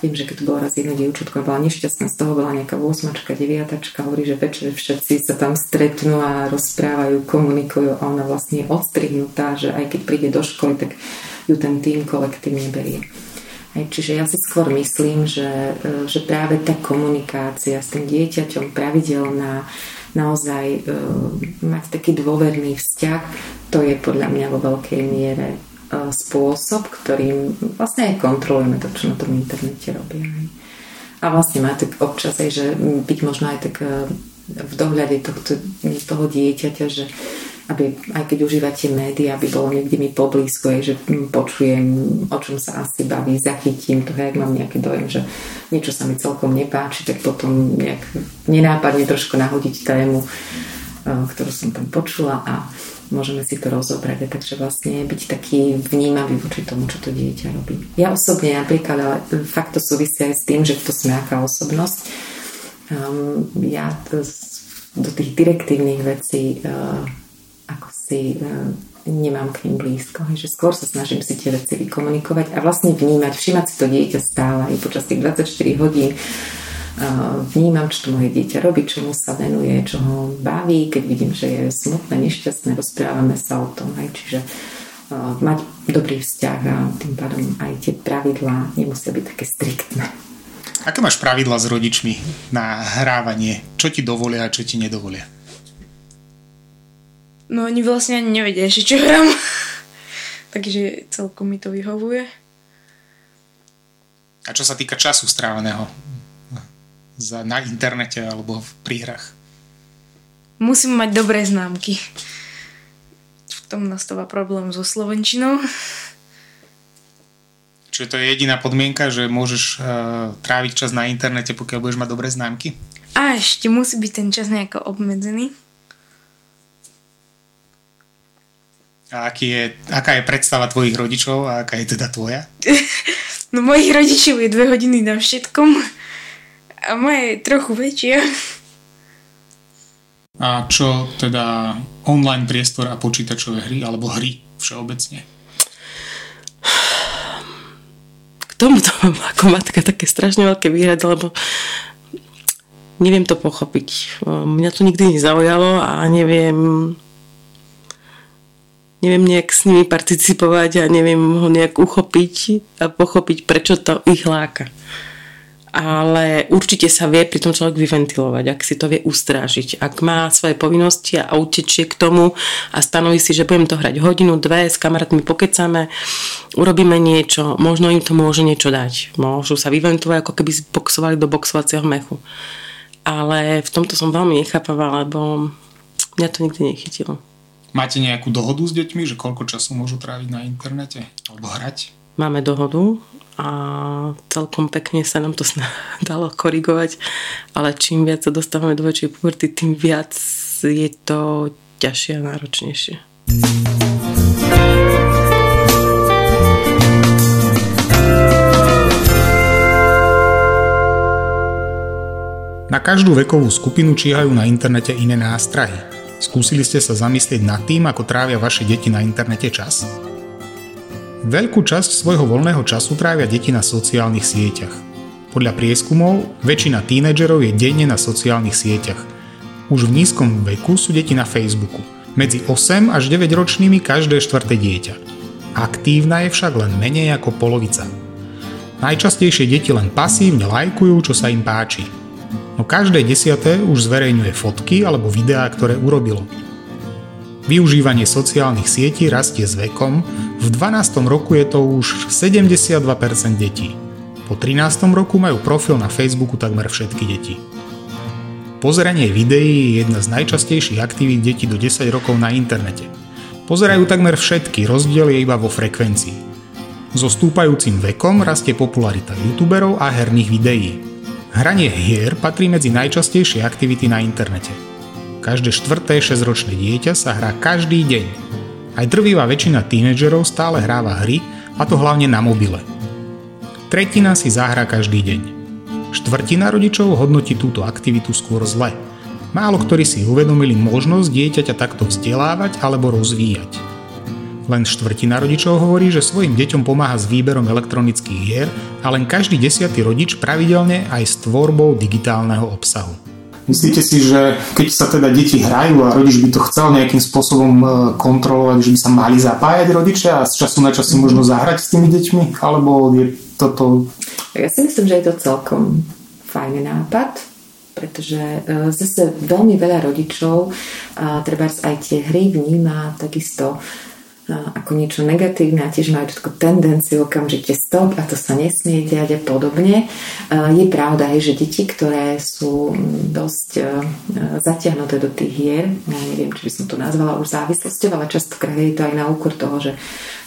Viem, že keď tu bola raz jedna dievčatka, bola nešťastná, z toho bola nejaká 8 deviatačka, hovorí, že večer všetci sa tam stretnú a rozprávajú, komunikujú a ona vlastne je odstrihnutá, že aj keď príde do školy, tak ju ten tým kolektívne berie. Aj, čiže ja si skôr myslím, že, e, že práve tá komunikácia s tým dieťaťom pravidelná, naozaj e, mať taký dôverný vzťah, to je podľa mňa vo veľkej miere spôsob, ktorým vlastne aj kontrolujeme to, čo na tom internete robia. A vlastne má tak občas aj, že byť možno aj tak e, v dohľade tohto, toho dieťaťa, že aby, aj keď užívate médiá, aby bolo niekde mi poblízko, aj, že počujem, o čom sa asi baví, zachytím to, ak mám nejaký dojem, že niečo sa mi celkom nepáči, tak potom nejak nenápadne trošku nahodiť tému, e, ktorú som tam počula a môžeme si to rozobrať. Takže vlastne byť taký vnímavý voči tomu, čo to dieťa robí. Ja osobne napríklad, ale fakt to súvisí aj s tým, že to sme aká osobnosť. Um, ja to, do tých direktívnych vecí uh, si uh, nemám k ním blízko. Že skôr sa snažím si tie veci vykomunikovať a vlastne vnímať, všimať si to dieťa stále aj počas tých 24 hodín vnímam, čo to moje dieťa robí, čomu sa venuje, čo ho baví, keď vidím, že je smutné, nešťastné, rozprávame sa o tom. Aj, čiže mať dobrý vzťah a tým pádom aj tie pravidlá nemusia byť také striktné. Aké máš pravidla s rodičmi na hrávanie? Čo ti dovolia a čo ti nedovolia? No oni vlastne ani nevedia že čo hrám. Takže celkom mi to vyhovuje. A čo sa týka času stráveného za, na internete alebo v príhrach? Musím mať dobré známky. V tom nastáva problém so slovenčinou. Čiže to je jediná podmienka, že môžeš uh, tráviť čas na internete, pokiaľ budeš mať dobré známky? A ešte musí byť ten čas nejako obmedzený. A aký je, aká je predstava tvojich rodičov a aká je teda tvoja? no mojich rodičov je dve hodiny na všetkom a moje je trochu väčšia. A čo teda online priestor a počítačové hry, alebo hry všeobecne? K tomuto mám ako matka také strašne veľké výhrady, lebo neviem to pochopiť. Mňa to nikdy nezaujalo a neviem neviem nejak s nimi participovať a neviem ho nejak uchopiť a pochopiť, prečo to ich láka ale určite sa vie pri tom človek vyventilovať, ak si to vie ustrážiť. Ak má svoje povinnosti a utečie k tomu a stanoví si, že budem to hrať hodinu, dve, s kamarátmi pokecame, urobíme niečo, možno im to môže niečo dať. Môžu sa vyventilovať, ako keby boxovali do boxovacieho mechu. Ale v tomto som veľmi nechápavá, lebo mňa to nikdy nechytilo. Máte nejakú dohodu s deťmi, že koľko času môžu tráviť na internete alebo hrať? Máme dohodu, a celkom pekne sa nám to dalo korigovať, ale čím viac sa dostávame do väčšej puberty, tým viac je to ťažšie a náročnejšie. Na každú vekovú skupinu číhajú na internete iné nástrahy. Skúsili ste sa zamyslieť nad tým, ako trávia vaše deti na internete čas? Veľkú časť svojho voľného času trávia deti na sociálnych sieťach. Podľa prieskumov väčšina tínedžerov je denne na sociálnych sieťach. Už v nízkom veku sú deti na Facebooku. Medzi 8 až 9 ročnými každé štvrté dieťa. Aktívna je však len menej ako polovica. Najčastejšie deti len pasívne lajkujú, čo sa im páči. No každé desiaté už zverejňuje fotky alebo videá, ktoré urobilo. Využívanie sociálnych sietí rastie s vekom, v 12. roku je to už 72% detí. Po Po 13. roku majú profil na Facebooku takmer všetky deti. Pozeranie videí je jedna z najčastejších aktivít detí do 10 rokov na internete. Pozerajú takmer všetky, rozdiel je iba vo frekvencii. So stúpajúcim vekom rastie popularita youtuberov a herných videí. Hranie hier patrí medzi najčastejšie aktivity na internete. Každé štvrté 6-ročné dieťa sa hrá každý deň. Aj drvivá väčšina tínedžerov stále hráva hry, a to hlavne na mobile. Tretina si zahrá každý deň. Štvrtina rodičov hodnotí túto aktivitu skôr zle. Málo ktorí si uvedomili možnosť dieťaťa takto vzdelávať alebo rozvíjať. Len štvrtina rodičov hovorí, že svojim deťom pomáha s výberom elektronických hier a len každý desiatý rodič pravidelne aj s tvorbou digitálneho obsahu. Myslíte si, že keď sa teda deti hrajú a rodič by to chcel nejakým spôsobom e, kontrolovať, že by sa mali zapájať rodičia a z času na čas si možno zahrať s tými deťmi? Alebo je toto... Ja si myslím, že je to celkom fajný nápad, pretože e, zase veľmi veľa rodičov, treba aj tie hry vníma takisto ako niečo negatívne a tiež majú takú tendenciu okamžite stop a to sa nesmie diať a podobne. Je pravda, že deti, ktoré sú dosť e, zatiahnuté do tých hier, ja neviem, či by som to nazvala už závislosťou, ale častokrát je to aj na úkor toho, že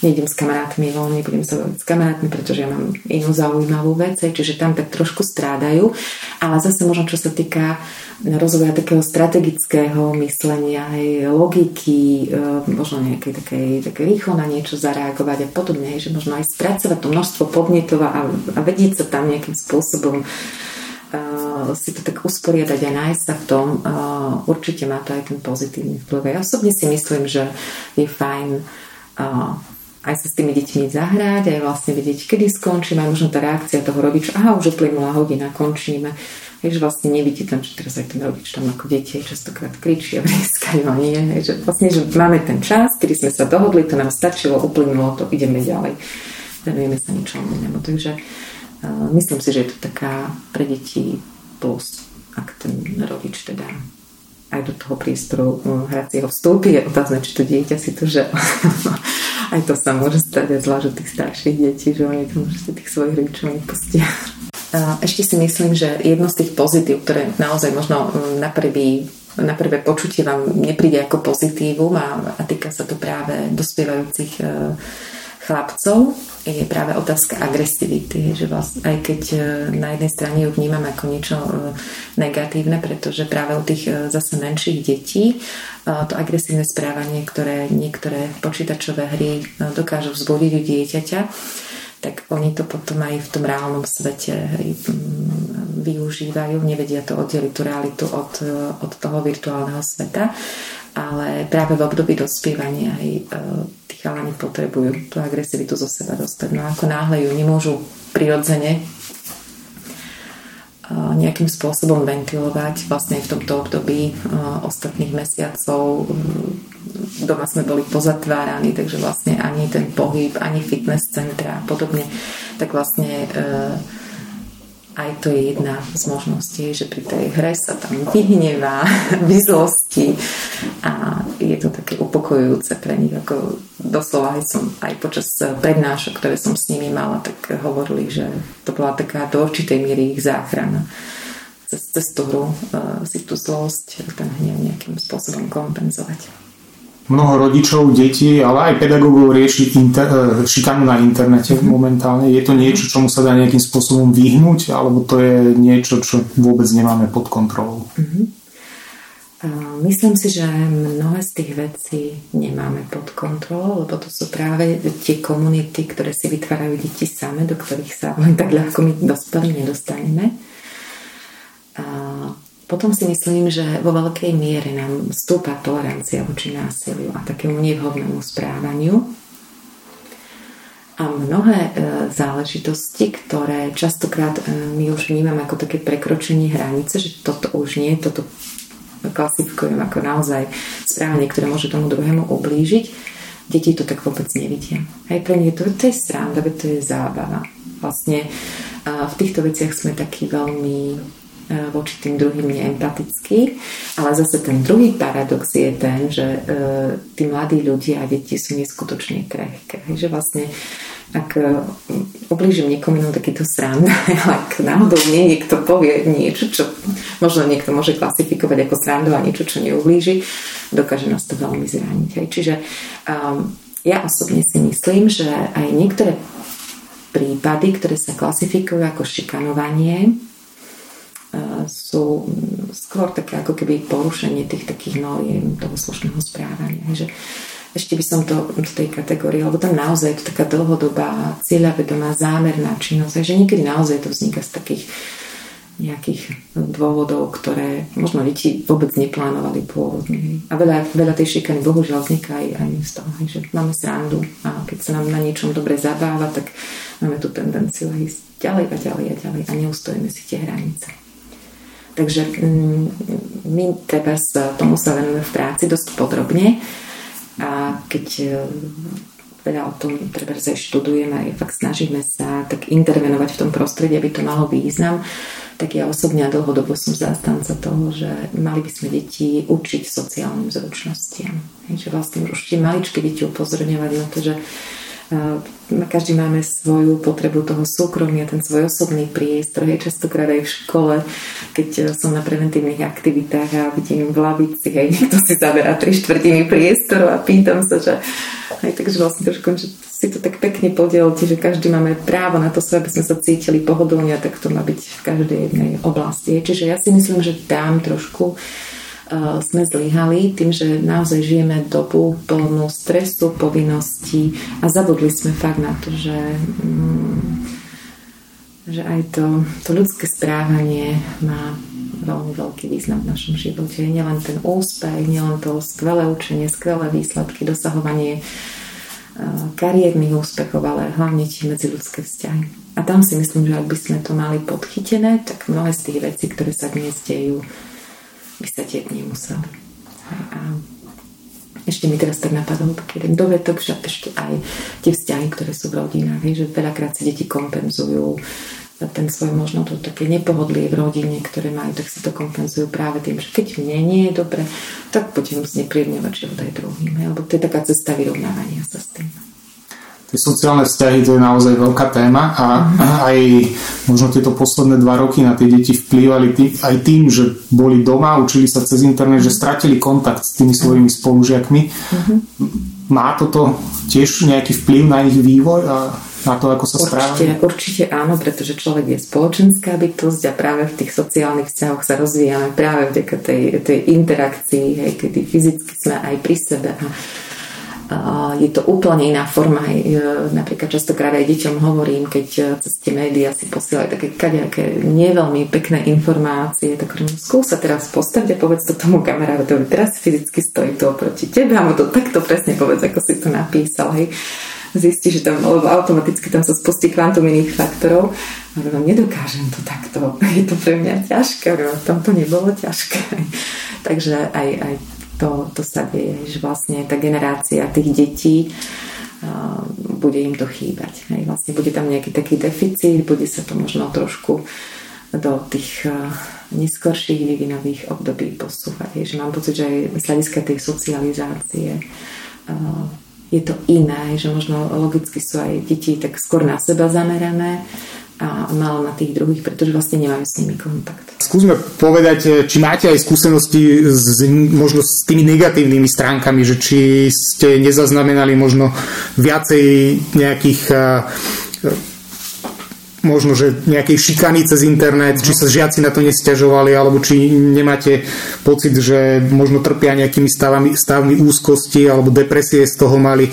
nejdem s kamarátmi von, nebudem sa s kamarátmi, pretože ja mám inú zaujímavú vec, čiže tam tak trošku strádajú. Ale zase možno, čo sa týka rozvoja takého strategického myslenia, aj logiky, e, možno nejaké také, také rýchlo na niečo zareagovať a podobne, že možno aj spracovať to množstvo podnetov a, a vedieť sa tam nejakým spôsobom uh, si to tak usporiadať a nájsť sa v tom, uh, určite má to aj ten pozitívny vplyv. Ja osobne si myslím, že je fajn uh, aj sa s tými deťmi zahrať, aj vlastne vedieť, kedy skončíme, aj možno tá reakcia toho rodiča, aha, už uplynula hodina, končíme. Takže vlastne nevidí tam, že teraz aj ten rodič tam ako deti častokrát kričí a vrieskajú a nie. Že vlastne, že máme ten čas, kedy sme sa dohodli, to nám stačilo, uplynulo to, ideme ďalej. Venujeme sa ničomu inému. Takže uh, myslím si, že je to taká pre deti plus, ak ten rodič teda aj do toho priestoru um, hracieho vstúpi. Je otázne, či to dieťa si to, že aj to sa môže stať, zvlášť tých starších detí, že oni to môžete tých svojich rodičov nepustia. Ešte si myslím, že jedno z tých pozitív, ktoré naozaj možno na prvý na prvé počutie vám nepríde ako pozitívum a, a týka sa to práve dospievajúcich uh, chlapcov, je práve otázka agresivity, že vlastne, aj keď uh, na jednej strane ju vnímam ako niečo uh, negatívne, pretože práve u tých zase menších detí to agresívne správanie, ktoré niektoré počítačové hry dokážu vzbudiť u dieťaťa, tak oni to potom aj v tom reálnom svete hej, využívajú, nevedia to oddeliť tú realitu od, od toho virtuálneho sveta, ale práve v období dospievania aj e, chalani potrebujú tú agresivitu zo seba dostať. No ako náhle ju nemôžu prirodzene nejakým spôsobom ventilovať. Vlastne v tomto období ostatných mesiacov doma sme boli pozatváraní, takže vlastne ani ten pohyb, ani fitness centra a podobne, tak vlastne aj to je jedna z možností, že pri tej hre sa tam vyhnevá, vyzlosti a je to také upokojujúce pre nich. Ako doslova aj som aj počas prednášok, ktoré som s nimi mala, tak hovorili, že to bola taká do určitej miery ich záchrana cez, cez tú hru uh, si tú zlosť, ten hnev nejakým spôsobom kompenzovať mnoho rodičov, detí, ale aj pedagógov rieši inter, e, šikanu na internete mm-hmm. momentálne. Je to niečo, čomu sa dá nejakým spôsobom vyhnúť, alebo to je niečo, čo vôbec nemáme pod kontrolou? Mm-hmm. Myslím si, že mnohé z tých vecí nemáme pod kontrolou, lebo to sú práve tie komunity, ktoré si vytvárajú deti same, do ktorých sa len tak ľahko my dospelí nedostaneme. Potom si myslím, že vo veľkej miere nám stúpa tolerancia voči násiliu a takému nevhodnému správaniu. A mnohé e, záležitosti, ktoré častokrát e, my už vnímame ako také prekročenie hranice, že toto už nie, toto klasifikujem ako naozaj správanie, ktoré môže tomu druhému ublížiť, deti to tak vôbec nevidia. Aj pre nie to, to je sranda, to je zábava. Vlastne v týchto veciach sme takí veľmi voči tým druhým neempatický. Ale zase ten druhý paradox je ten, že e, tí mladí ľudia a deti sú neskutočne krehké. Že vlastne ak oblížim niekomu inom takýto sranda, ak náhodou mne niekto povie niečo, čo možno niekto môže klasifikovať ako srandu a niečo, čo neublíži, dokáže nás to veľmi zraniť. Čiže um, ja osobne si myslím, že aj niektoré prípady, ktoré sa klasifikujú ako šikanovanie, sú skôr také ako keby porušenie tých takých noriem toho slušného správania. Že ešte by som to do tej kategórie, lebo tam naozaj je to taká dlhodobá, cieľavedomá, zámerná činnosť, že niekedy naozaj to vzniká z takých nejakých dôvodov, ktoré možno deti vôbec neplánovali pôvodne. A veľa, veľa tej šikany bohužiaľ vzniká aj, aj z toho, že máme srandu a keď sa nám na niečom dobre zabáva, tak máme tú tendenciu ísť ďalej a ďalej a ďalej a neustojíme si tie hranice. Takže mm, my treba sa tomu sa venujeme v práci dosť podrobne a keď e, veľa o tom treba aj študujeme a fakt snažíme sa tak intervenovať v tom prostredí, aby to malo význam, tak ja osobne a dlhodobo som zástanca toho, že mali by sme deti učiť sociálnym zručnostiam. Že vlastne už tie maličké deti upozorňovať na to, že každý máme svoju potrebu toho súkromia, ten svoj osobný priestor. Je častokrát aj v škole, keď som na preventívnych aktivitách a vidím v lavici, hej, niekto si zaberá tri štvrtiny priestoru a pýtam sa, že aj takže vlastne trošku, že si to tak pekne podielte, že každý máme právo na to, aby sme sa cítili pohodlne a tak to má byť v každej jednej oblasti. Čiže ja si myslím, že tam trošku uh, sme zlyhali tým, že naozaj žijeme dobu plnú stresu, povinností a zabudli sme fakt na to, že, mm, že aj to, to ľudské správanie má veľmi veľký význam v našom živote. Nielen ten úspech, nielen to skvelé učenie, skvelé výsledky, dosahovanie eh, kariérnych úspechov, ale hlavne tie medziľudské vzťahy. A tam si myslím, že ak by sme to mali podchytené, tak mnohé z tých vecí, ktoré sa dnes dejú, by sa tieť nemuseli. A ešte mi teraz tak napadol taký jeden dovetok, že ešte aj tie vzťahy, ktoré sú v rodinách, že veľakrát si deti kompenzujú ten svoj možno to také nepohodlie v rodine, ktoré majú, tak si to kompenzujú práve tým, že keď mne nie je dobre, tak poďme znepríjemňovať život aj druhým. Lebo to je taká cesta vyrovnávania sa s tým tie sociálne vzťahy to je naozaj veľká téma a aj možno tieto posledné dva roky na tie deti vplývali tý, aj tým, že boli doma, učili sa cez internet, že stratili kontakt s tými svojimi spolužiakmi. Má toto tiež nejaký vplyv na ich vývoj a na to, ako sa správajú? Určite, určite áno, pretože človek je spoločenská bytosť a práve v tých sociálnych vzťahoch sa rozvíjame práve vďaka tej, tej interakcii, hej, kedy fyzicky sme aj pri sebe a je to úplne iná forma. E, napríklad častokrát aj deťom hovorím, keď e, cez tie médiá si posielajú také kadejaké nie veľmi pekné informácie, tak hovorím, skús teraz postaviť a povedz to tomu kamarátovi, teraz fyzicky stojí to oproti tebe a mu to takto presne povedz, ako si to napísal. Hej zistí, že tam, lebo automaticky tam sa spustí kvantum iných faktorov. No, nedokážem to takto. Je to pre mňa ťažké. Tam to nebolo ťažké. Takže aj, aj to, to sa deje, že vlastne tá generácia tých detí bude im to chýbať. Hej. Vlastne bude tam nejaký taký deficit, bude sa to možno trošku do tých neskorších vývinových období posúvať. Hej. Že mám pocit, že aj z hľadiska tej socializácie je to iné, že možno logicky sú aj deti tak skôr na seba zamerané a málo na tých druhých, pretože vlastne nemajú s nimi kontakt. Skúsme povedať, e, či máte aj skúsenosti s, možno s tými negatívnymi stránkami, že či ste nezaznamenali možno viacej nejakých uh, možno, že nejakej šikany cez internet, či sa žiaci na to nestiažovali, alebo či nemáte pocit, že možno trpia nejakými stavami, stavmi úzkosti alebo depresie z toho mali. E,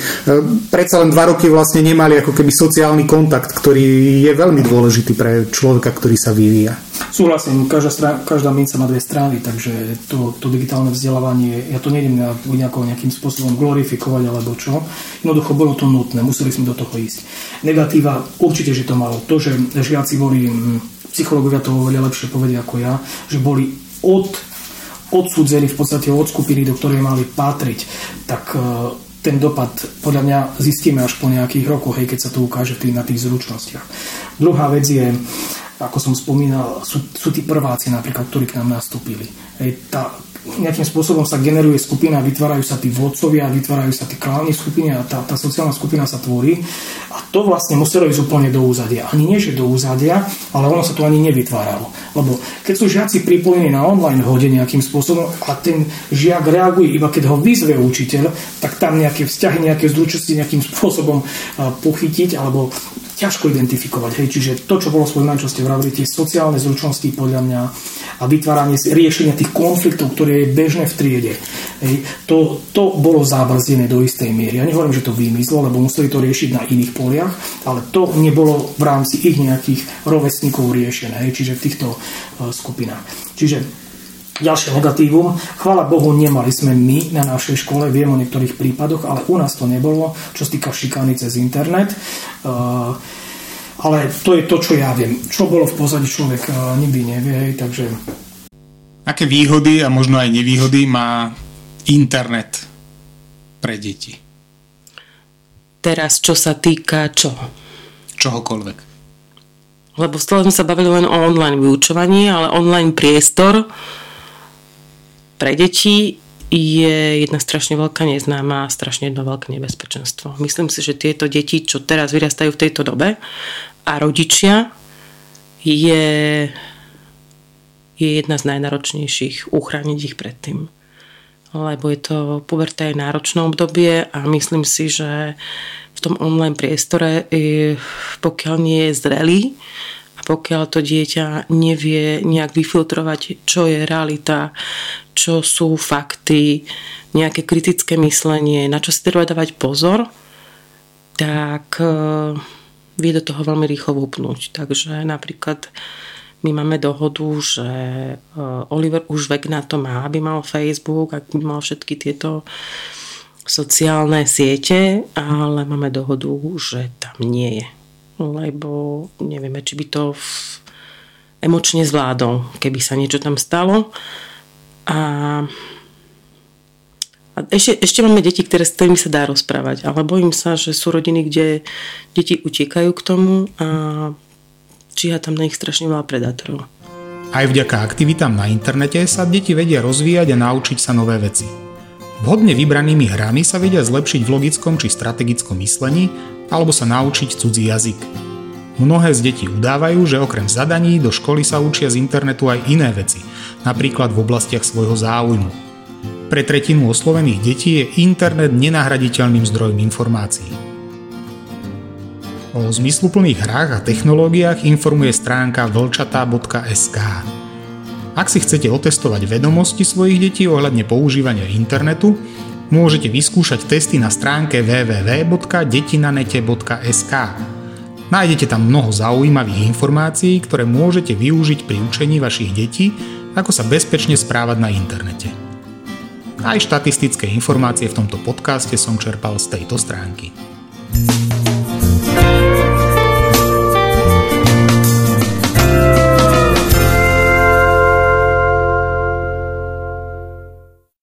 predsa len dva roky vlastne nemali ako keby sociálny kontakt, ktorý je veľmi dôležitý pre človeka, ktorý sa vyvíja. Súhlasím, každá, strán, každá minca má dve strany, takže to, to digitálne vzdelávanie, ja to nejdem nejako, nejakým spôsobom glorifikovať alebo čo. Jednoducho bolo to nutné, museli sme do toho ísť. Negatíva určite, že to malo. To, že žiaci boli, psychológovia to oveľa lepšie povedia ako ja, že boli od, odsúdzení v podstate od skupiny, do ktorej mali patriť, tak e, ten dopad podľa mňa zistíme až po nejakých rokoch, hej, keď sa to ukáže tý, na tých zručnostiach. Druhá vec je, ako som spomínal, sú, sú tí prváci napríklad, ktorí k nám nastúpili. Hej, tá, nejakým spôsobom sa generuje skupina, vytvárajú sa tí vodcovia, vytvárajú sa tí klávni skupiny a tá, tá sociálna skupina sa tvorí. A to vlastne muselo ísť úplne do úzadia. Ani nie, že do úzadia, ale ono sa tu ani nevytváralo. Lebo keď sú žiaci pripojení na online hode nejakým spôsobom a ten žiak reaguje iba keď ho vyzve učiteľ, tak tam nejaké vzťahy, nejaké zručnosti nejakým spôsobom pochytiť alebo ťažko identifikovať. Hej. Čiže to, čo bolo spomínané, čo ste vravili, tie sociálne zručnosti podľa mňa a vytváranie riešenia tých konfliktov, ktoré je bežné v triede. Hej. To, to bolo zábrzdené do istej miery. Ja nehovorím, že to vymyslo, lebo museli to riešiť na iných poliach, ale to nebolo v rámci ich nejakých rovesníkov riešené, hej. čiže v týchto uh, skupinách. Čiže Ďalšie negatívum. Chvála Bohu, nemali sme my na našej škole, viem o niektorých prípadoch, ale u nás to nebolo, čo sa týka šikány cez internet. Uh, ale to je to, čo ja viem. Čo bolo v pozadí človek uh, nikdy nevie, takže... Aké výhody a možno aj nevýhody má internet pre deti? Teraz, čo sa týka čoho? Čohokoľvek. Lebo stále sme sa bavili len o online vyučovaní, ale online priestor pre deti je jedna strašne veľká neznáma a strašne jedno veľké nebezpečenstvo. Myslím si, že tieto deti, čo teraz vyrastajú v tejto dobe a rodičia, je, je jedna z najnáročnejších uchrániť ich pred tým. Lebo je to puberta je náročné obdobie a myslím si, že v tom online priestore, pokiaľ nie je zrelý, pokiaľ to dieťa nevie nejak vyfiltrovať, čo je realita, čo sú fakty, nejaké kritické myslenie, na čo si treba dávať pozor, tak e, vie do toho veľmi rýchlo vúpnúť. Takže napríklad my máme dohodu, že e, Oliver už vek na to má, aby mal Facebook, aby mal všetky tieto sociálne siete, ale máme dohodu, že tam nie je. Lebo nevieme, či by to emočne zvládol, keby sa niečo tam stalo a, a ešte, ešte máme deti, ktoré, s ktorými sa dá rozprávať, ale bojím sa, že sú rodiny, kde deti utekajú k tomu a číha tam na nich strašne veľa predátorov. Aj vďaka aktivitám na internete sa deti vedia rozvíjať a naučiť sa nové veci. Vhodne vybranými hrami sa vedia zlepšiť v logickom či strategickom myslení alebo sa naučiť cudzí jazyk. Mnohé z detí udávajú, že okrem zadaní do školy sa učia z internetu aj iné veci, napríklad v oblastiach svojho záujmu. Pre tretinu oslovených detí je internet nenahraditeľným zdrojom informácií. O zmysluplných hrách a technológiách informuje stránka vlčatá.sk. Ak si chcete otestovať vedomosti svojich detí ohľadne používania internetu, môžete vyskúšať testy na stránke www.detinanete.sk. Nájdete tam mnoho zaujímavých informácií, ktoré môžete využiť pri učení vašich detí, ako sa bezpečne správať na internete. Aj štatistické informácie v tomto podcaste som čerpal z tejto stránky.